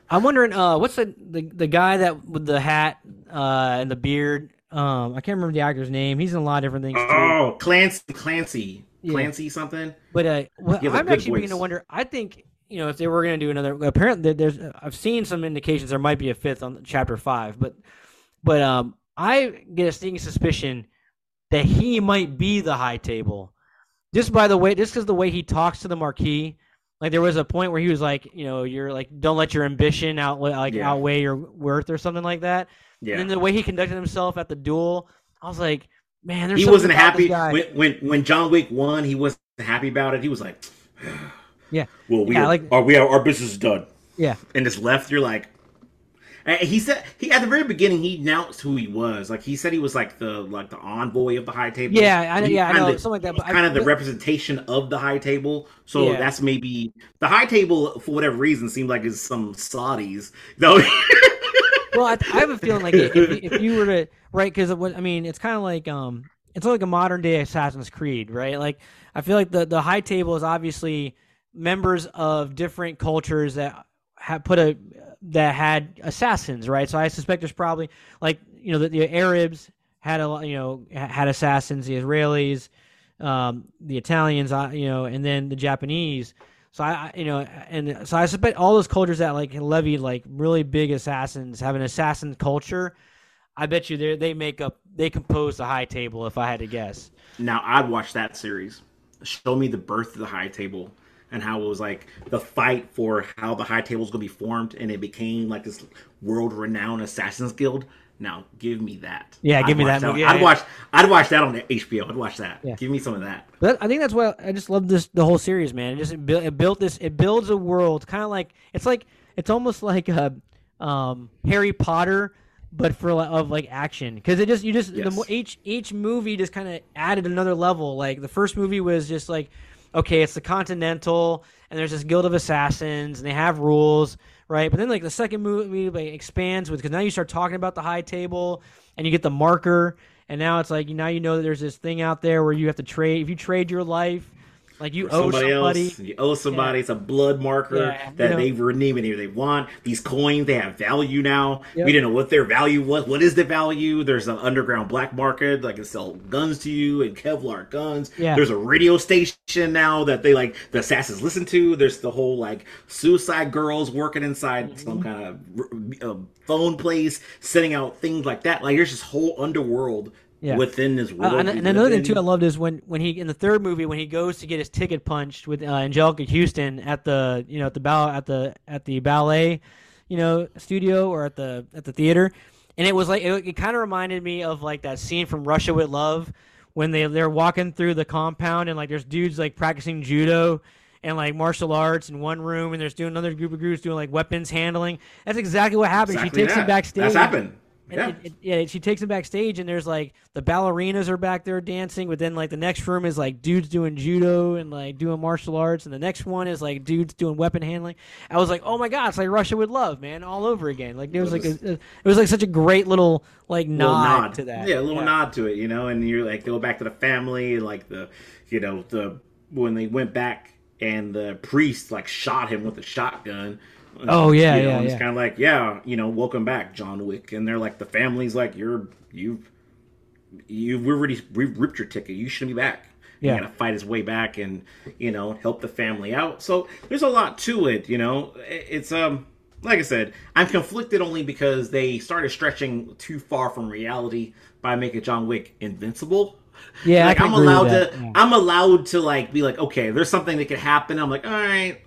I'm wondering, uh, what's the, the the guy that with the hat uh and the beard? Um, I can't remember the actor's name. He's in a lot of different things too. oh, Clancy, Clancy, Yeah. Clancy, something. But uh, what, He has a I'm actually beginning to wonder. I think you know if they were going to do another. Apparently, there's I've seen some indications there might be a fifth on chapter five, but but um, I get a sneaking suspicion that he might be the high table. Just by the way, just because the way he talks to the Marquis, Like there was a point where he was like, you know, you're like, don't let your ambition out like Yeah. outweigh your worth or something like that. Yeah, And then the way he conducted himself at the duel, I was like, man, there's he wasn't happy when, when when John Wick won. He wasn't happy about it. He was like, Yeah. well, we Yeah, are, like- are we are, our business is done." yeah, and just left. You're like, he said he at the very beginning he announced who he was. Like he said he was like the like the envoy of the high table. Yeah, I- He yeah, I know, something like that, but I- kind of the but- representation of the high table. So Yeah. that's maybe the high table for whatever reason seemed like it's some Saudis. Though well, I, I have a feeling like if if you were to right, because I mean, it's kind of like um, it's like a modern day Assassin's Creed, right? Like I feel like the the high table is obviously members of different cultures that have put a that had assassins, right? So I suspect there's probably like you know the, the Arabs had a you know had assassins, the Israelis, um, the Italians, uh, you know, and then the Japanese. So I, I- you know, and so I suspect all those cultures that like levied like really big assassins have an assassin culture. I bet you they they make up they compose the high table if I had to guess. now I'd watch that series. Show me the birth of the high table and how it was like the fight for how the high table was going to be formed and it became like this world renowned assassins guild. Now give me that. Yeah, give I'd me that movie. Yeah, I'd yeah. watch. I'd watch that on HBO. I'd watch that. Yeah. Give me some of that. But I think that's why I just love this the whole series, man. It just it, built, it built this. It builds a world, kind of like it's like it's almost like a um, Harry Potter, but for of like action because it just you just the Yes. more, each each movie just kind of added another level. Like the first movie was just like okay, it's the Continental, and there's this guild of assassins, and they have rules, right? But then like the second movie like, expands with because now you start talking about the high table, and you get the marker, and now it's like now you know that there's this thing out there where you have to trade. If you trade your life, like you owe somebody somebody. else. You owe somebody. It's a blood marker Yeah, that you know- they redeem it if they want. These coins, they have value now. Yep. We didn't know what their value was. What is the value? There's an underground black market that can sell guns to you and Kevlar guns. Yeah. There's a radio station now that they like the assassins listen to. There's the whole like suicide girls working inside some Mm-hmm. kind of uh, phone place, sending out things like that. Like there's this whole underworld. Yeah. Within this world, Uh, and, and another thing too, I loved is when when he in the third movie when he goes to get his ticket punched with uh, Anjelica Huston at the you know at the ball at the at the ballet, you know studio or at the at the theater, and it was like it, it kind of reminded me of like that scene from Russia with Love when they they're walking through the compound and like there's dudes like practicing judo and like martial arts in one room and there's doing another group of groups doing like weapons handling. That's exactly what happened. Exactly she takes him backstage. That's happened. And Yeah. it, it, yeah, she takes him backstage, and there's like the ballerinas are back there dancing, but then like the next room is like dudes doing judo and like doing martial arts, and the next one is like dudes doing weapon handling. I was like, oh my god, it's like Russia with love, man, all over again. Like it was like a, it was like such a great little like little nod, to that. Yeah, a little nod to it, you know, and you're like go back to the family, like the you know, the when they went back and the priest like shot him with a shotgun. Oh, yeah, you know, yeah, and It's yeah. kind of like, yeah, you know, welcome back, John Wick, and they're like the family's like, you're you've you've we've already we ripped your ticket. You shouldn't be back. Yeah. You gotta fight his way back and you know help the family out. So there's a lot to it. You know, it's um like I said, I'm conflicted only because they started stretching too far from reality by making John Wick invincible. Yeah, like I'm allowed to yeah. I'm allowed to like be like, okay, there's something that could happen. I'm like, all right,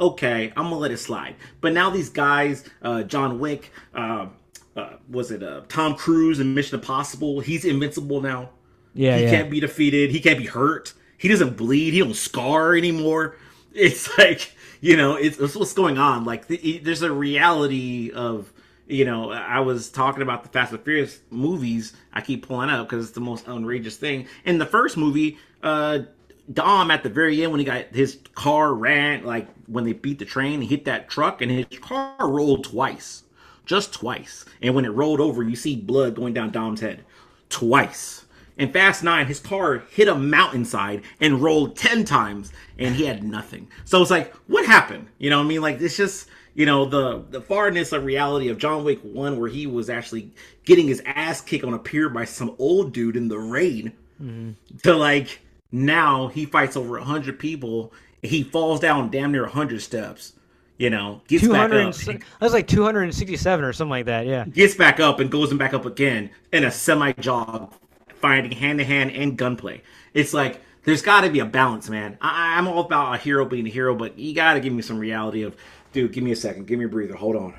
okay, I'm gonna let it slide. But now these guys, uh, John Wick, uh, uh, was it uh, Tom Cruise in Mission Impossible? He's invincible now. yeah, he yeah. can't be defeated. He can't be hurt. He doesn't bleed. He don't scar anymore. It's like you know, it's, it's what's going on. Like the, there's a reality of you know. I was talking about the Fast and Furious movies. I keep pulling up because it's the most outrageous thing. In the first movie, uh, Dom at the very end when he got his car ran like when they beat the train, he hit that truck and his car rolled twice. just twice. And when it rolled over, you see blood going down Dom's head twice. In Fast Nine, his car hit a mountainside and rolled 10 times and he had nothing. So it's like, what happened? You know what I mean? Like, it's just, you know, the, the farness of reality of John Wick 1, where he was actually getting his ass kicked on a pier by some old dude in the rain, mm-hmm. to like, now he fights over 100 people. He falls down damn near 100 steps you know, gets back up. That was like 267 or something like that. Yeah. Gets back up and goes and back up again in a semi jog, fighting hand to hand and gunplay. It's like there's got to be a balance, man. I, am all about a hero being a hero, but you got to give me some reality of, dude. Give me a second. Give me a breather. Hold on.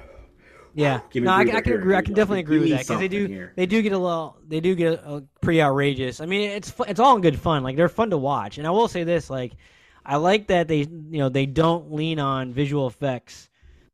Yeah, no, I, I, can agree. I can definitely agree with that because they do here. they do get a little they do get a, a pretty outrageous. I mean, it's it's all in good fun. Like they're fun to watch, and I will say this: like I like that they you know they don't lean on visual effects.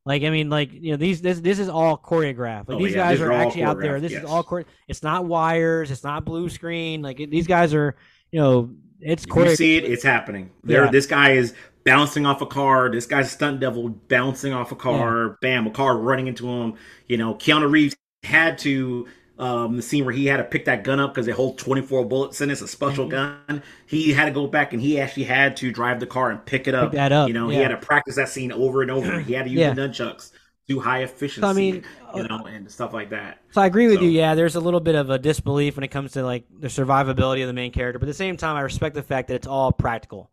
Like I mean, like you know these this this is all choreographed. Like oh, these yeah, guys these are, are actually out there. This yes. is all chore- It's not wires. It's not blue screen. Like it, these guys are you know it's chore- you see it. It's happening. There, yeah. this guy is bouncing off a car. This guy's a stunt devil bouncing off a car. Yeah. Bam, a car running into him. You know, Keanu Reeves had to um, the scene where he had to pick that gun up because it holds 24 bullets in it. It's a special mm-hmm. gun. He had to go back and he actually had to drive the car and pick it up. Pick that up. You know, yeah. he had to practice that scene over and over. he had to use yeah. the nunchucks, do high efficiency. So, I mean, you uh, know, and stuff like that. So I agree with so. you. Yeah, there's a little bit of a disbelief when it comes to like the survivability of the main character, but at the same time, I respect the fact that it's all practical,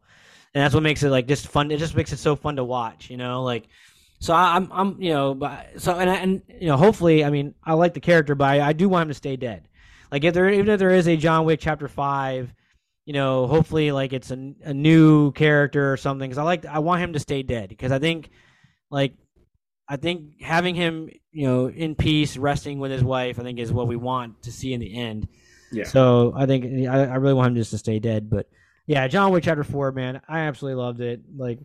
and that's what makes it like just fun. It just makes it so fun to watch. You know, like so I, am I'm, you know, so and and you know, hopefully, I mean, I like the character, but I, I do want him to stay dead. Like if there, even if there is a John Wick Chapter Five, you know, hopefully, like it's a, a new character or something. Because I like, I want him to stay dead because I think, like, I think having him, you know, in peace, resting with his wife, I think is what we want to see in the end. Yeah. So I think I, I really want him just to stay dead, but yeah, John Wick Chapter Four, man, I absolutely loved it. Like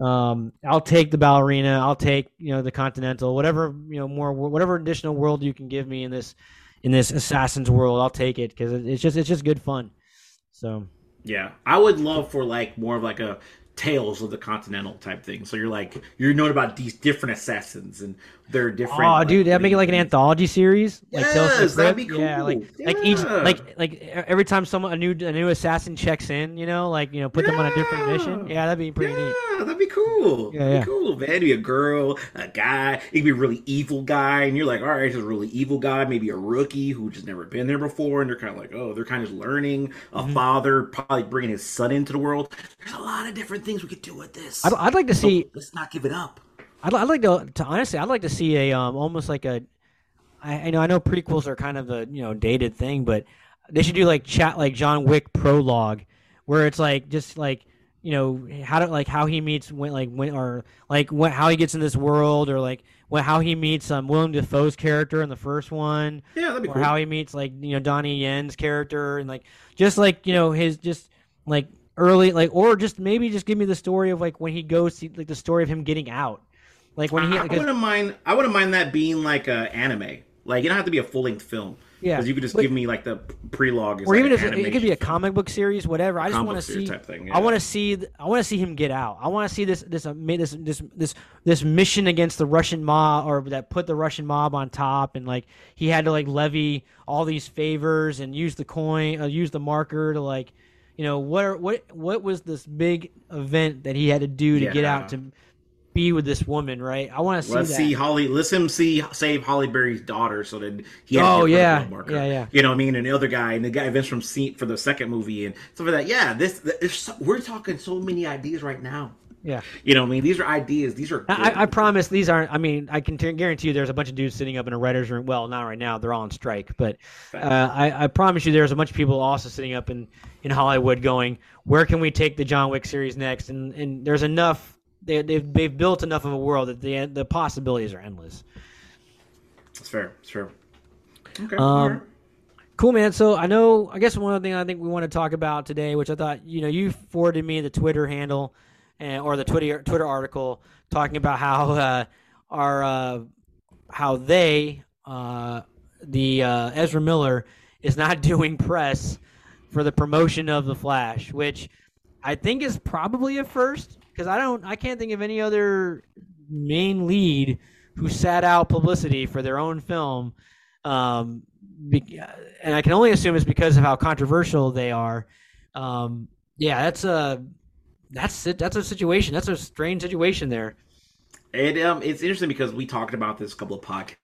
um, I'll take the ballerina. I'll take you know the continental, whatever you know more, whatever additional world you can give me in this in this assassin's world. I'll take it because it's just it's just good fun. So yeah, I would love for like more of like a tales of the continental type thing. So you're like you're known about these different assassins and they're different. Oh, like, dude, that make it like an anthology series. Like yes, that'd be cool. Yeah, like yeah. like each like like every time someone a new a new assassin checks in, you know, like you know, put yeah. them on a different mission. Yeah, that'd be pretty yeah, neat. that'd be cool. Yeah, yeah. Be cool, man. Be a girl, a guy. It could be a really evil guy, and you're like, all right, he's a really evil guy. Maybe a rookie who just never been there before, and they're kind of like, oh, they're kind of learning. A mm-hmm. father probably bringing his son into the world. There's a lot of different things we could do with this. I'd, I'd like to see. So let's not give it up. I'd, I'd like to, to honestly, I'd like to see a um almost like a. I, I know I know prequels are kind of a you know dated thing, but they should do like chat like John Wick prologue, where it's like just like you know how to like how he meets when like when or like when, how he gets in this world or like when, how he meets um Willem Dafoe's character in the first one. Yeah, that'd be or cool. how he meets like you know Donnie Yen's character and like just like you know his just like early like or just maybe just give me the story of like when he goes to, like the story of him getting out like when he, I, I wouldn't mind. I wouldn't mind that being like a anime. Like you don't have to be a full length film. Yeah, because you could just give me like the prelogue, or like even if it could be a comic book series, whatever. I just want to see. Thing, yeah. I want to see. I want to see him get out. I want to see this this this this this this mission against the Russian mob, or that put the Russian mob on top, and like he had to like levy all these favors and use the coin, uh, use the marker to like, you know, what are, what what was this big event that he had to do to yeah. get out to be with this woman, right? I want to see. Let's that. see Holly. Let's him see save Halle Berry's daughter, so that he. oh yeah, yeah, yeah. You know what I mean? And the other guy, and the guy Vince from Seat for the second movie, and stuff like that. Yeah, this, this we're talking so many ideas right now. Yeah. You know, what I mean, these are ideas. These are. I, I, promise these aren't. I mean, I can t- guarantee you, there's a bunch of dudes sitting up in a writers' room. Well, not right now; they're all on strike. But uh, I, I promise you, there's a bunch of people also sitting up in in Hollywood, going, "Where can we take the John Wick series next?" And and there's enough they, they've they've built enough of a world that the the possibilities are endless. That's fair. That's fair. Okay. Um, Cool, man. So I know. I guess one other thing I think we want to talk about today, which I thought you know you forwarded me the Twitter handle, and, or the Twitter Twitter article talking about how uh, our uh, how they uh, the uh, Ezra Miller is not doing press for the promotion of the Flash, which I think is probably a first because I don't, I can't think of any other main lead who sat out publicity for their own film. Um, and I can only assume it's because of how controversial they are. Um, yeah, that's a that's it. That's a situation. That's a strange situation there. And um, it's interesting because we talked about this a couple of podcasts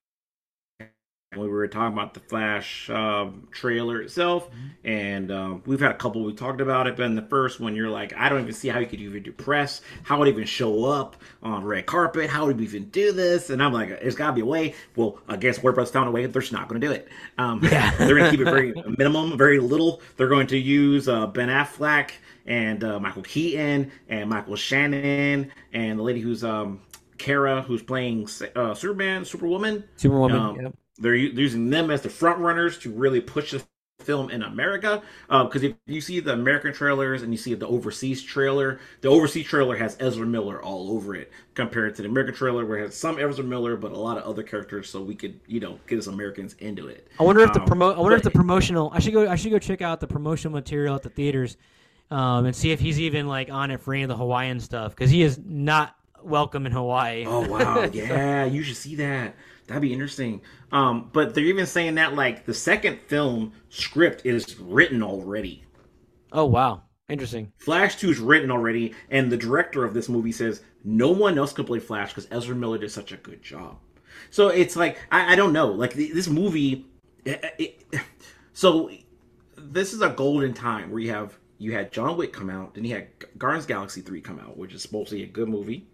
we were talking about the Flash um, trailer itself, mm-hmm. and um, we've had a couple we talked about it. But in the first one, you're like, I don't even see how you could even do press, how would even show up on red carpet, how would we even do this? And I'm like, there's got to be a way. Well, I guess Warner Bros. found a way. They're just not going to do it. Um, yeah. they're going to keep it very minimum, very little. They're going to use uh, Ben Affleck and uh, Michael Keaton and Michael Shannon and the lady who's um, Kara, who's playing uh, Superman, Superwoman. Superwoman. Um, yep they're using them as the front runners to really push the film in America. Because uh, if you see the American trailers and you see the overseas trailer, the overseas trailer has Ezra Miller all over it compared to the American trailer where it has some Ezra Miller but a lot of other characters, so we could you know get us Americans into it. I wonder if the um, promo. I wonder but, if the promotional. I should go. I should go check out the promotional material at the theaters. Um, and see if he's even like on it for any of the Hawaiian stuff because he is not welcome in Hawaii. Oh wow, yeah, you should see that. That'd be interesting. Um, but they're even saying that like the second film script is written already. Oh wow, interesting. Flash Two is written already, and the director of this movie says no one else could play Flash because Ezra Miller did such a good job. So it's like I, I don't know, like this movie. It, it, so this is a golden time where you have you had John Wick come out, then you had Guardians Galaxy three come out, which is supposed to be a good movie,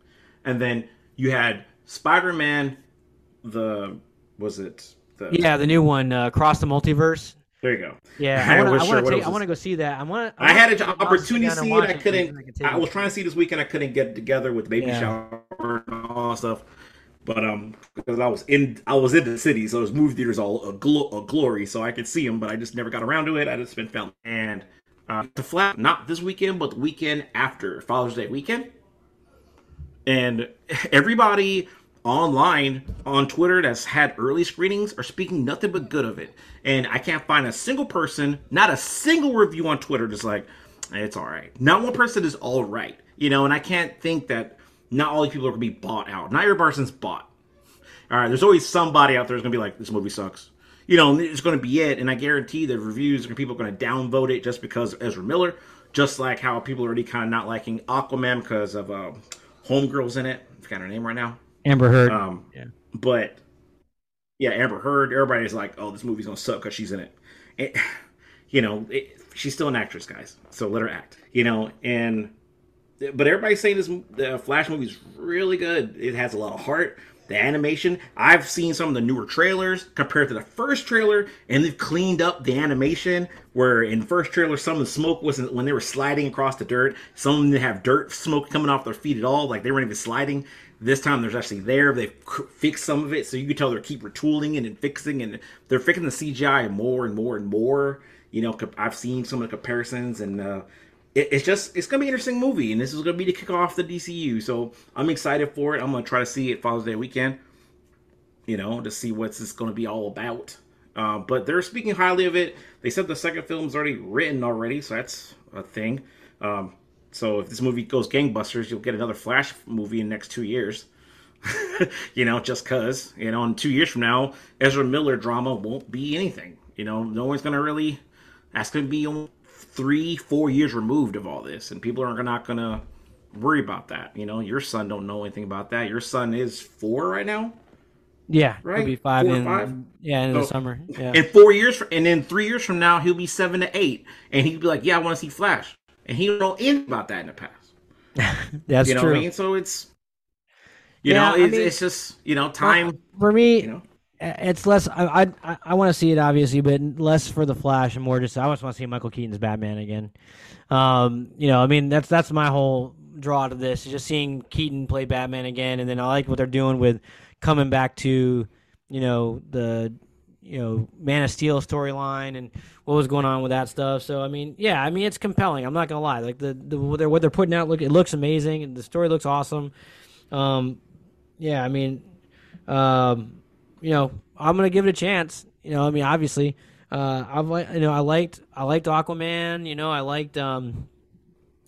and then you had Spider Man, the was it? The, yeah, the new one, uh, Cross the Multiverse. There you go. Yeah, I, I want to. I want to go see that. I want. To I, had an opportunity to see it. I couldn't. I, I was trying to see this weekend. I couldn't get together with baby yeah. shower and all that stuff. But um, because I was in, I was in the city, so those movie theaters all a, glo- a glory, so I could see them. But I just never got around to it. I just been found and uh, to flat not this weekend, but the weekend after Father's Day weekend, and everybody online on Twitter that's had early screenings are speaking nothing but good of it. And I can't find a single person, not a single review on Twitter that's like, it's all right. Not one person is all right. You know, and I can't think that not all these people are going to be bought out. Not every person's bought. All right, there's always somebody out there who's going to be like, this movie sucks. You know, it's going to be it. And I guarantee the reviews, are people are going to downvote it just because Ezra Miller. Just like how people are already kind of not liking Aquaman because of uh, Homegirl's in it. I forgot her name right now. Amber Heard. Um, yeah. But yeah, Amber Heard. Everybody's like, "Oh, this movie's gonna suck because she's in it." it you know, it, she's still an actress, guys. So let her act. You know, and but everybody's saying this the Flash movie is really good. It has a lot of heart. The animation, I've seen some of the newer trailers compared to the first trailer, and they've cleaned up the animation. Where in first trailer, some of the smoke wasn't when they were sliding across the dirt. Some of them didn't have dirt smoke coming off their feet at all, like they weren't even sliding. This time there's actually there. They've fixed some of it, so you can tell they're keep retooling it and fixing, and they're fixing the CGI more and more and more. You know, I've seen some of the comparisons, and uh, it, it's just it's gonna be an interesting movie, and this is gonna be to kick off the DCU. So I'm excited for it. I'm gonna try to see it Father's Day weekend. You know, to see what's this gonna be all about. Uh, but they're speaking highly of it. They said the second film's already written already, so that's a thing. Um, so if this movie goes gangbusters, you'll get another Flash movie in the next two years. you know, just cause you know, in two years from now, Ezra Miller drama won't be anything. You know, no one's gonna really. That's gonna be three, four years removed of all this, and people are not gonna worry about that. You know, your son don't know anything about that. Your son is four right now. Yeah, right. He'll be five in five? yeah in so, the summer. Yeah. In four years, and then three years from now, he'll be seven to eight, and he'd be like, "Yeah, I want to see Flash." And he don't know anything about that in the past. That's you know true. What I mean, so it's you yeah, know, it's, I mean, it's just you know time for me. You know? It's less. I I, I want to see it obviously, but less for the Flash and more just. I just want to see Michael Keaton's Batman again. Um, you know, I mean that's that's my whole draw to this is just seeing Keaton play Batman again, and then I like what they're doing with coming back to you know the you know Man of Steel storyline and what was going on with that stuff. So I mean, yeah, I mean it's compelling. I'm not gonna lie. Like the, the what they're what they're putting out, look, it looks amazing, and the story looks awesome. Um, yeah, I mean, um, you know, I'm gonna give it a chance. You know, I mean, obviously, uh, I've you know I liked I liked Aquaman. You know, I liked um,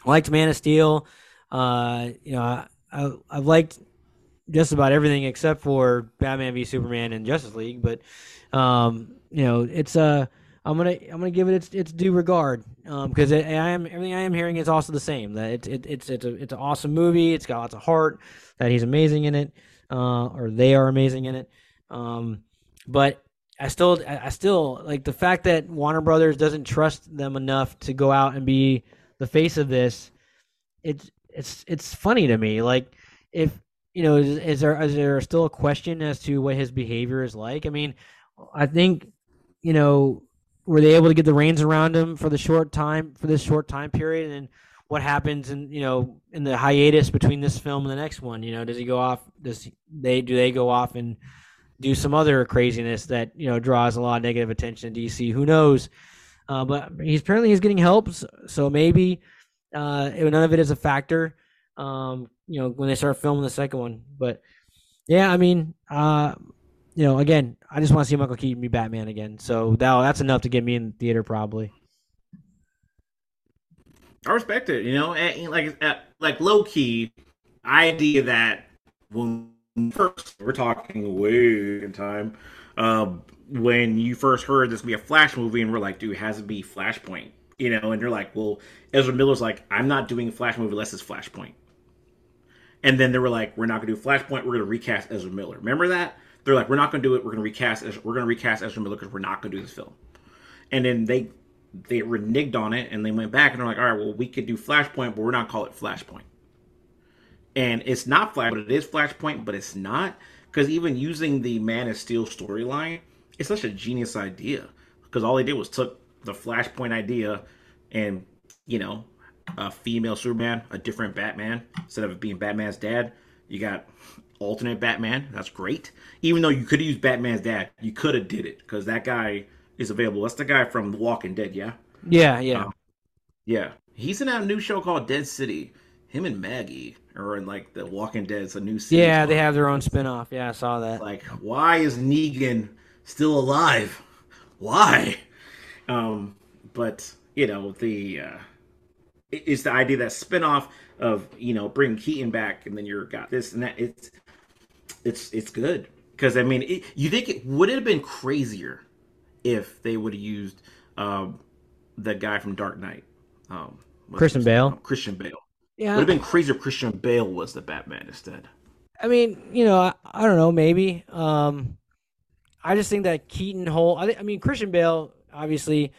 I liked Man of Steel. Uh, you know, I I, I liked just about everything except for Batman v Superman and Justice League. But um, you know, it's uh, I'm gonna I'm gonna give it its its due regard because um, I am everything I am hearing is also the same. That it's it, it's it's a it's an awesome movie. It's got lots of heart. That he's amazing in it, uh, or they are amazing in it. Um, but I still I still like the fact that Warner Brothers doesn't trust them enough to go out and be the face of this. It's it's it's funny to me. Like if you know, is, is there is there still a question as to what his behavior is like? I mean, I think you know were they able to get the reins around him for the short time for this short time period? And what happens in you know in the hiatus between this film and the next one? You know does he go off does they do they go off and do some other craziness that you know draws a lot of negative attention to DC who knows? Uh, but he's apparently he's getting help so maybe uh, none of it is a factor um, you know when they start filming the second one. But yeah I mean uh, you know, again, I just want to see Michael Keaton be Batman again. So that that's enough to get me in the theater, probably. I respect it. You know, and, like like low key idea that when first we're talking way in time, uh, when you first heard this be a Flash movie, and we're like, dude, it has to be Flashpoint. You know, and you're like, well, Ezra Miller's like, I'm not doing a Flash movie unless it's Flashpoint. And then they were like, we're not gonna do Flashpoint. We're gonna recast Ezra Miller. Remember that? They're like, we're not going to do it. We're going to recast. As we're going to recast Ezra Miller because we're not going to do this film. And then they they reneged on it and they went back and they're like, all right, well, we could do Flashpoint, but we're not call it Flashpoint. And it's not Flash, but it is Flashpoint, but it's not because even using the Man of Steel storyline, it's such a genius idea because all they did was took the Flashpoint idea and you know a female Superman, a different Batman instead of it being Batman's dad. You got alternate Batman. That's great. Even though you could have used Batman's dad, you could have did it because that guy is available. That's the guy from The Walking Dead, yeah. Yeah, yeah, uh, yeah. He's in that new show called Dead City. Him and Maggie are in like The Walking Dead. It's a new series. Yeah, they have their own spinoff. Yeah, I saw that. Like, why is Negan still alive? Why? Um, but you know the uh, it's the idea that spinoff of you know bring Keaton back and then you're got this and that. It's it's it's good because I mean, it, you think it would it have been crazier if they would have used um, the guy from Dark Knight, um, Christian Bale. Christian Bale. Yeah, would have been crazier if Christian Bale was the Batman instead. I mean, you know, I, I don't know, maybe. Um, I just think that Keaton whole. I, I mean, Christian Bale, obviously,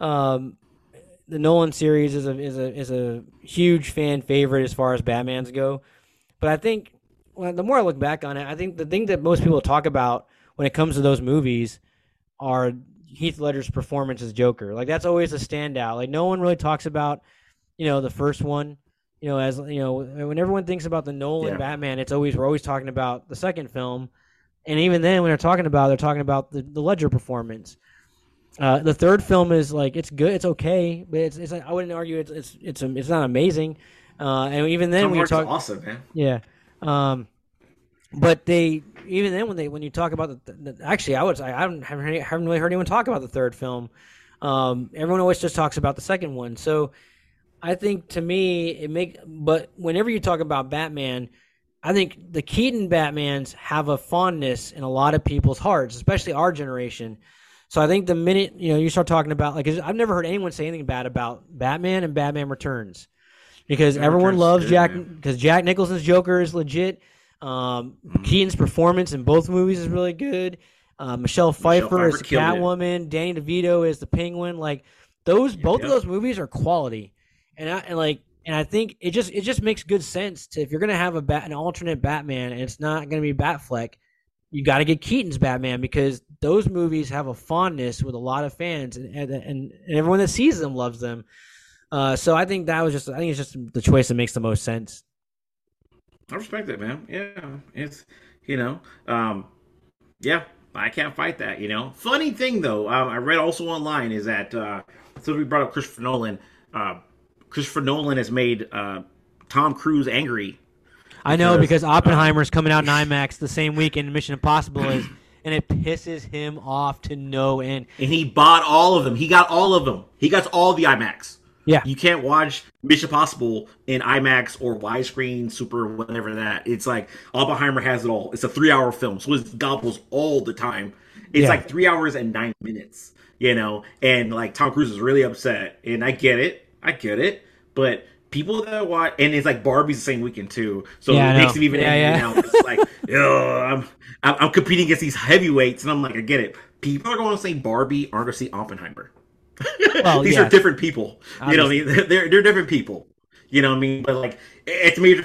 um, the Nolan series is a is a is a huge fan favorite as far as Batman's go. But I think well, the more I look back on it, I think the thing that most people talk about when it comes to those movies are Heath Ledger's performance as Joker. Like that's always a standout. Like no one really talks about, you know, the first one. You know, as you know, when everyone thinks about the Nolan yeah. Batman, it's always we're always talking about the second film, and even then, when they're talking about, they're talking about the, the Ledger performance. Uh, the third film is like it's good, it's okay, but it's, it's I wouldn't argue it's it's it's it's not amazing. Uh, and even then, Tom when you talk, awesome, man. Yeah, um, but they even then when they when you talk about the, the actually I would I haven't haven't really heard anyone talk about the third film. Um, everyone always just talks about the second one. So I think to me it make but whenever you talk about Batman, I think the Keaton Batmans have a fondness in a lot of people's hearts, especially our generation. So I think the minute you know you start talking about like I've never heard anyone say anything bad about Batman and Batman Returns because everyone loves good, Jack because Jack Nicholson's Joker is legit. Um, mm-hmm. Keaton's performance in both movies is really good. Uh, Michelle Pfeiffer, Michelle Pfeiffer is Catwoman. It. Danny DeVito is the Penguin. Like those, yep, both yep. of those movies are quality, and I and like and I think it just it just makes good sense to if you're gonna have a bat an alternate Batman and it's not gonna be Batfleck, you got to get Keaton's Batman because those movies have a fondness with a lot of fans and and, and everyone that sees them loves them. Uh, so I think that was just I think it's just the choice that makes the most sense. I respect that, man. Yeah, it's you know, um, yeah, I can't fight that. You know, funny thing though, um, I read also online is that uh, since we brought up Christopher Nolan, uh, Christopher Nolan has made uh, Tom Cruise angry. I know because Oppenheimer Oppenheimer's coming out in IMAX the same week, and Mission Impossible is, and it pisses him off to no end. And he bought all of them. He got all of them. He got all the IMAX. Yeah. You can't watch Mission Possible in IMAX or widescreen, super, whatever that. It's like Oppenheimer has it all. It's a three hour film, so it's gobbles all the time. It's Yeah. like three hours and nine minutes, you know? And like Tom Cruise is really upset. And I get it. I get it. But people that watch, and it's like Barbie's the same weekend too. So Yeah, it makes it even Yeah, angry now. It's like, yo, I'm, I'm, I'm competing against these heavyweights. And I'm like, I get it. People are going to say Barbie aren't going to see Oppenheimer. Well, These yeah. are different people. You know what I mean? They're they're different people. You know what I mean? But like it's a major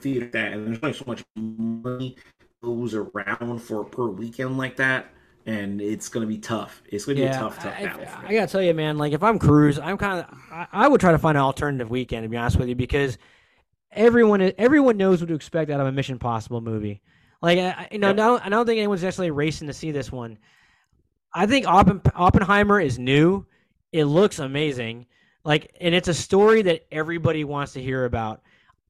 theater that and there's only so much money goes around for per weekend like that. And it's gonna be tough. It's gonna be a tough, tough I, battle. I, I gotta tell you, man. Like, if I'm Cruise, I'm kind of. I, I would try to find an alternative weekend, to be honest with you, because everyone everyone knows what to expect out of a Mission Possible movie. Like, I, I- you know, Yep. now I don't think anyone's necessarily racing to see this one. I think Oppen, Oppenheimer is new. It looks amazing. Like, and it's a story that everybody wants to hear about.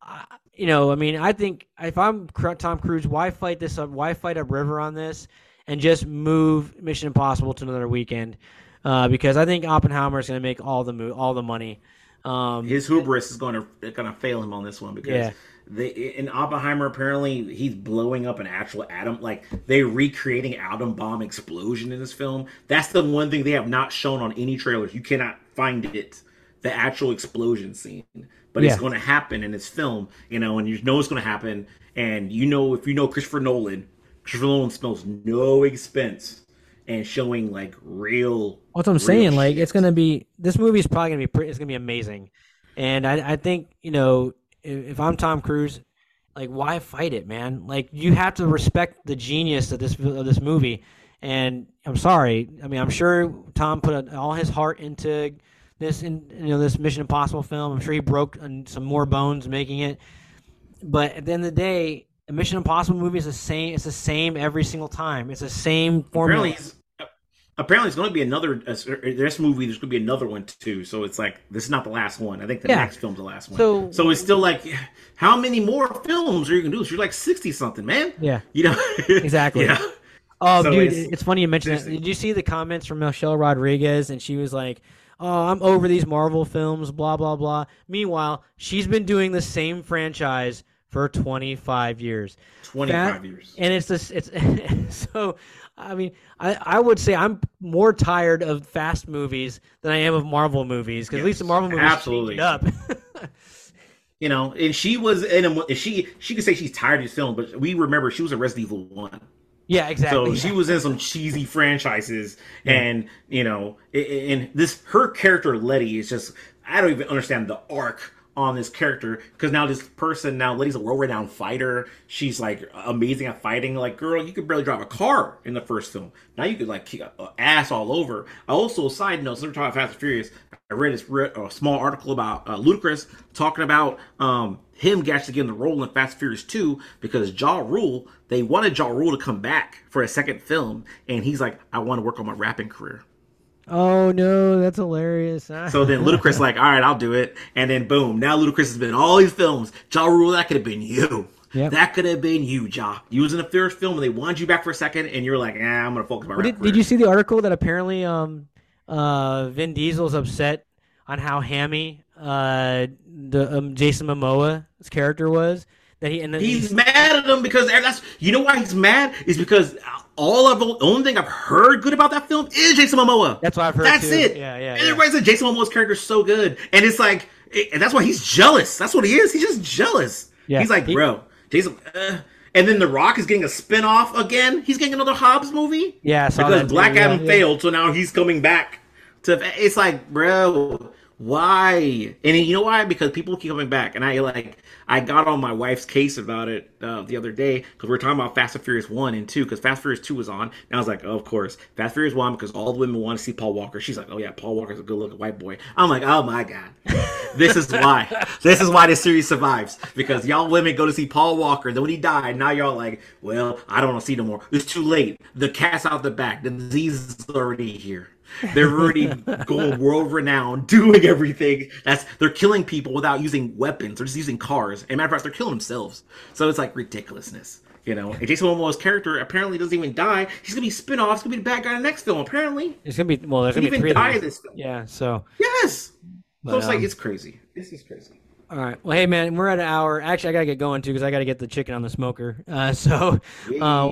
I, you know, I mean, I think if I'm Tom Cruise, why fight this up? Why fight up river on this and just move Mission Impossible to another weekend? Uh, because I think Oppenheimer is going to make all the mo- all the money. Um, His hubris is gonna gonna fail him on this one because Yeah. They in Oppenheimer apparently he's blowing up an actual atom like they're recreating atom bomb explosion in this film. That's the one thing they have not shown on any trailers. You cannot find it, the actual explosion scene. But Yeah. it's going to happen in this film, you know, and you know it's going to happen. And you know, if you know Christopher Nolan, Christopher Nolan smells no expense and showing like real. That's what I'm saying. Like it's gonna be this movie is probably gonna be pretty, it's gonna be amazing, and I, I think you know if, if I'm Tom Cruise, like why fight it, man? Like you have to respect the genius of this of this movie, and I'm sorry. I mean, I'm sure Tom put all his heart into this in you know this Mission Impossible film. I'm sure he broke uh, some more bones making it, but at the end of the day. A Mission Impossible movie is the same. It's the same every single time. It's the same formula. apparently he's, apparently it's going to be another uh, this movie there's going to be another one too so it's like this is not the last one i think the Yeah. next film's the last one So- so it's still like how many more films are you going to do you're like 60 something man Yeah. you know Exactly. yeah Oh, So dude, it's- it's, funny you mentioned that. Did you see the comments from Michelle Rodriguez? And she was like, "Oh, I'm over these Marvel films, blah blah blah." Meanwhile, she's been doing the same franchise for 25 years, 25 That- years and it's this. It's so. I mean, I, I would say I'm more tired of fast movies than I am of Marvel movies because at least the Marvel movies absolutely. up. you know and she was in a, she she could say she's tired of these films but we remember she was a resident evil 1 yeah, exactly. So she was in some cheesy franchises, and you know, and this her character Letty is just I don't even understand the arc on this character because now this person now Letty's a world-renowned fighter. She's like amazing at fighting. Like, girl, you could barely drive a car in the first film. Now you could like kick ass all over. I also, side note, since we're talking Fast and Furious, I read this re- a small article about uh, Ludacris talking about um, him actually getting the role in Fast and Furious 2 because Ja Rule, they wanted Ja Rule to come back for a second film, and he's like, I want to work on my rapping career. Oh no, that's hilarious. So then Ludacris like, all right, I'll do it, and then boom, now Ludacris has been in all these films. Ja Rule, that could have been you. Yep. That could have been you, Ja. You was in the first film, and they wanted you back for a second, and you're like, ah, I'm gonna focus my Well, did, did you see the article that apparently um uh Vin Diesel's upset on how hammy uh the um, Jason Momoa's character was that he and then He's mad at him because that's you know why he's mad is because all of the only thing I've heard good about that film is Jason Momoa. that's what I've heard That's too. it. Yeah, yeah. And yeah. everybody said Jason Momoa's character is so good, and it's like, it- and that's why he's jealous. That's what he is. He's just jealous. Yeah. He's like, He- bro, Jason. Uh, and then The Rock is getting a spin-off again. He's getting another Hobbs movie. Yeah, because too, Black yeah, Adam yeah. failed, so now he's coming back. To it's like, bro, why? And you know why? Because people keep coming back, and I like I got on my wife's case about it uh, the other day because we are talking about Fast and Furious one and two because Fast and Furious two was on, and I was like, oh, of course, Fast and Furious one because all the women want to see Paul Walker. She's like, oh yeah, Paul Walker's a good looking white boy. I'm like, oh my god, this is why. this is why this series survives because y'all women go to see Paul Walker. Then when he died, now y'all like, well, I don't want to see no more. It's too late. The cat's out the back. The disease is already here. They're already going world renowned, doing everything. That's they're killing people without using weapons. They're just using cars. And matter of fact, they're killing themselves. So it's like ridiculousness. You know, and Jason Momoa's character apparently doesn't even die. He's gonna be spin-off. He's gonna be the bad guy in the next film. Apparently, It's gonna be well. There's he gonna be three die of in this film. Yeah. So Yes. But, so it's like um, it's crazy. This is crazy. All right. Well, hey man, we're at an hour. Actually, I gotta get going too because I gotta get the chicken on the smoker. Uh, so, uh,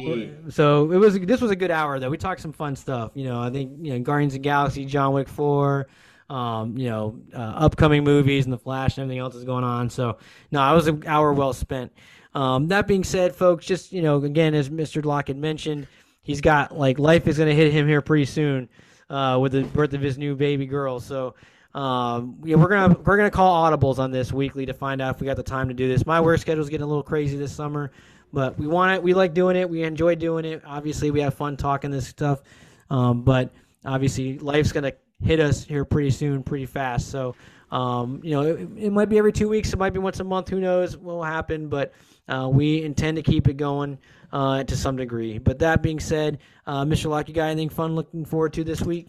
so it was. This was a good hour though. We talked some fun stuff. You know, I think you know Guardians of the Galaxy, John Wick Four. Um, you know, uh, upcoming movies and the Flash and everything else is going on. So, no, it was an hour well spent. Um, that being said, folks, just you know, again, as Mr. Lock had mentioned, he's got like life is going to hit him here pretty soon uh, with the birth of his new baby girl. So, um, yeah, we're gonna we're gonna call audibles on this weekly to find out if we got the time to do this. My work schedule's getting a little crazy this summer, but we want it. We like doing it. We enjoy doing it. Obviously, we have fun talking this stuff. Um, but obviously, life's gonna hit us here pretty soon, pretty fast. So, um, you know, it, it might be every two weeks. It might be once a month. Who knows what will happen? But uh, we intend to keep it going uh, to some degree. But that being said, uh, Mr. Lock, you got anything fun looking forward to this week?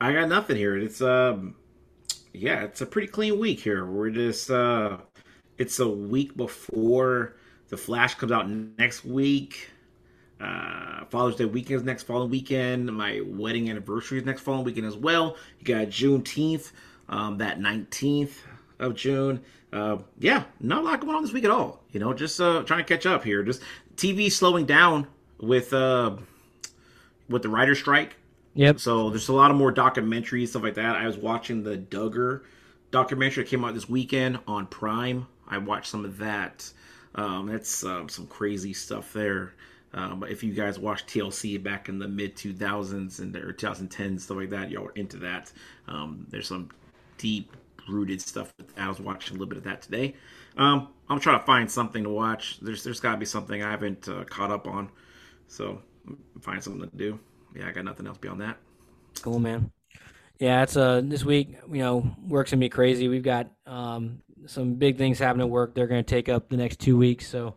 I got nothing here. It's um, yeah, it's a pretty clean week here. We're just uh, it's a week before the Flash comes out next week. Uh, Father's Day weekend is next following weekend. My wedding anniversary is next following weekend as well. You got Juneteenth, um, that nineteenth of June. Uh, yeah, not a lot going on this week at all. You know, just uh, trying to catch up here. Just TV slowing down with uh, with the writer strike. Yep. So there's a lot of more documentaries, stuff like that. I was watching the Duggar documentary that came out this weekend on Prime. I watched some of that. Um, that's um, some crazy stuff there. Um, if you guys watched TLC back in the mid 2000s and or 2010s stuff like that, y'all were into that. Um, there's some deep rooted stuff. I was watching a little bit of that today. Um, I'm trying to find something to watch. There's there's got to be something I haven't uh, caught up on. So find something to do. Yeah, I got nothing else beyond that. Cool, man. Yeah, it's uh this week. You know, work's gonna be crazy. We've got um some big things happening at work. They're gonna take up the next two weeks. So,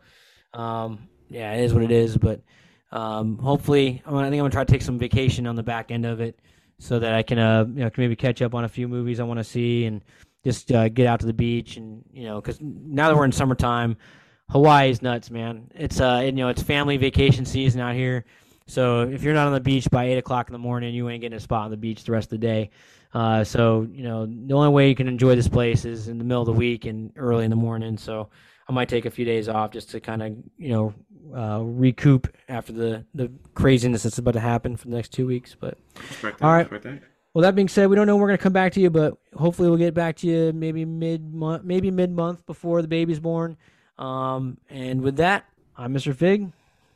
um, yeah, it is what it is. But um, hopefully, I think I'm gonna try to take some vacation on the back end of it, so that I can uh you know can maybe catch up on a few movies I want to see and just uh, get out to the beach and you know because now that we're in summertime, Hawaii is nuts, man. It's uh you know it's family vacation season out here. So if you're not on the beach by eight o'clock in the morning, you ain't getting a spot on the beach the rest of the day. Uh, so you know the only way you can enjoy this place is in the middle of the week and early in the morning. So I might take a few days off just to kind of you know uh, recoup after the the craziness that's about to happen for the next two weeks. But that, All right. well, that being said, we don't know when we're gonna come back to you, but hopefully we'll get back to you maybe mid month, maybe mid month before the baby's born. Um, and with that, I'm Mr. Fig.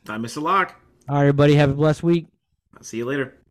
I'm Mr. Lock. All right, everybody, have a blessed week. I'll see you later.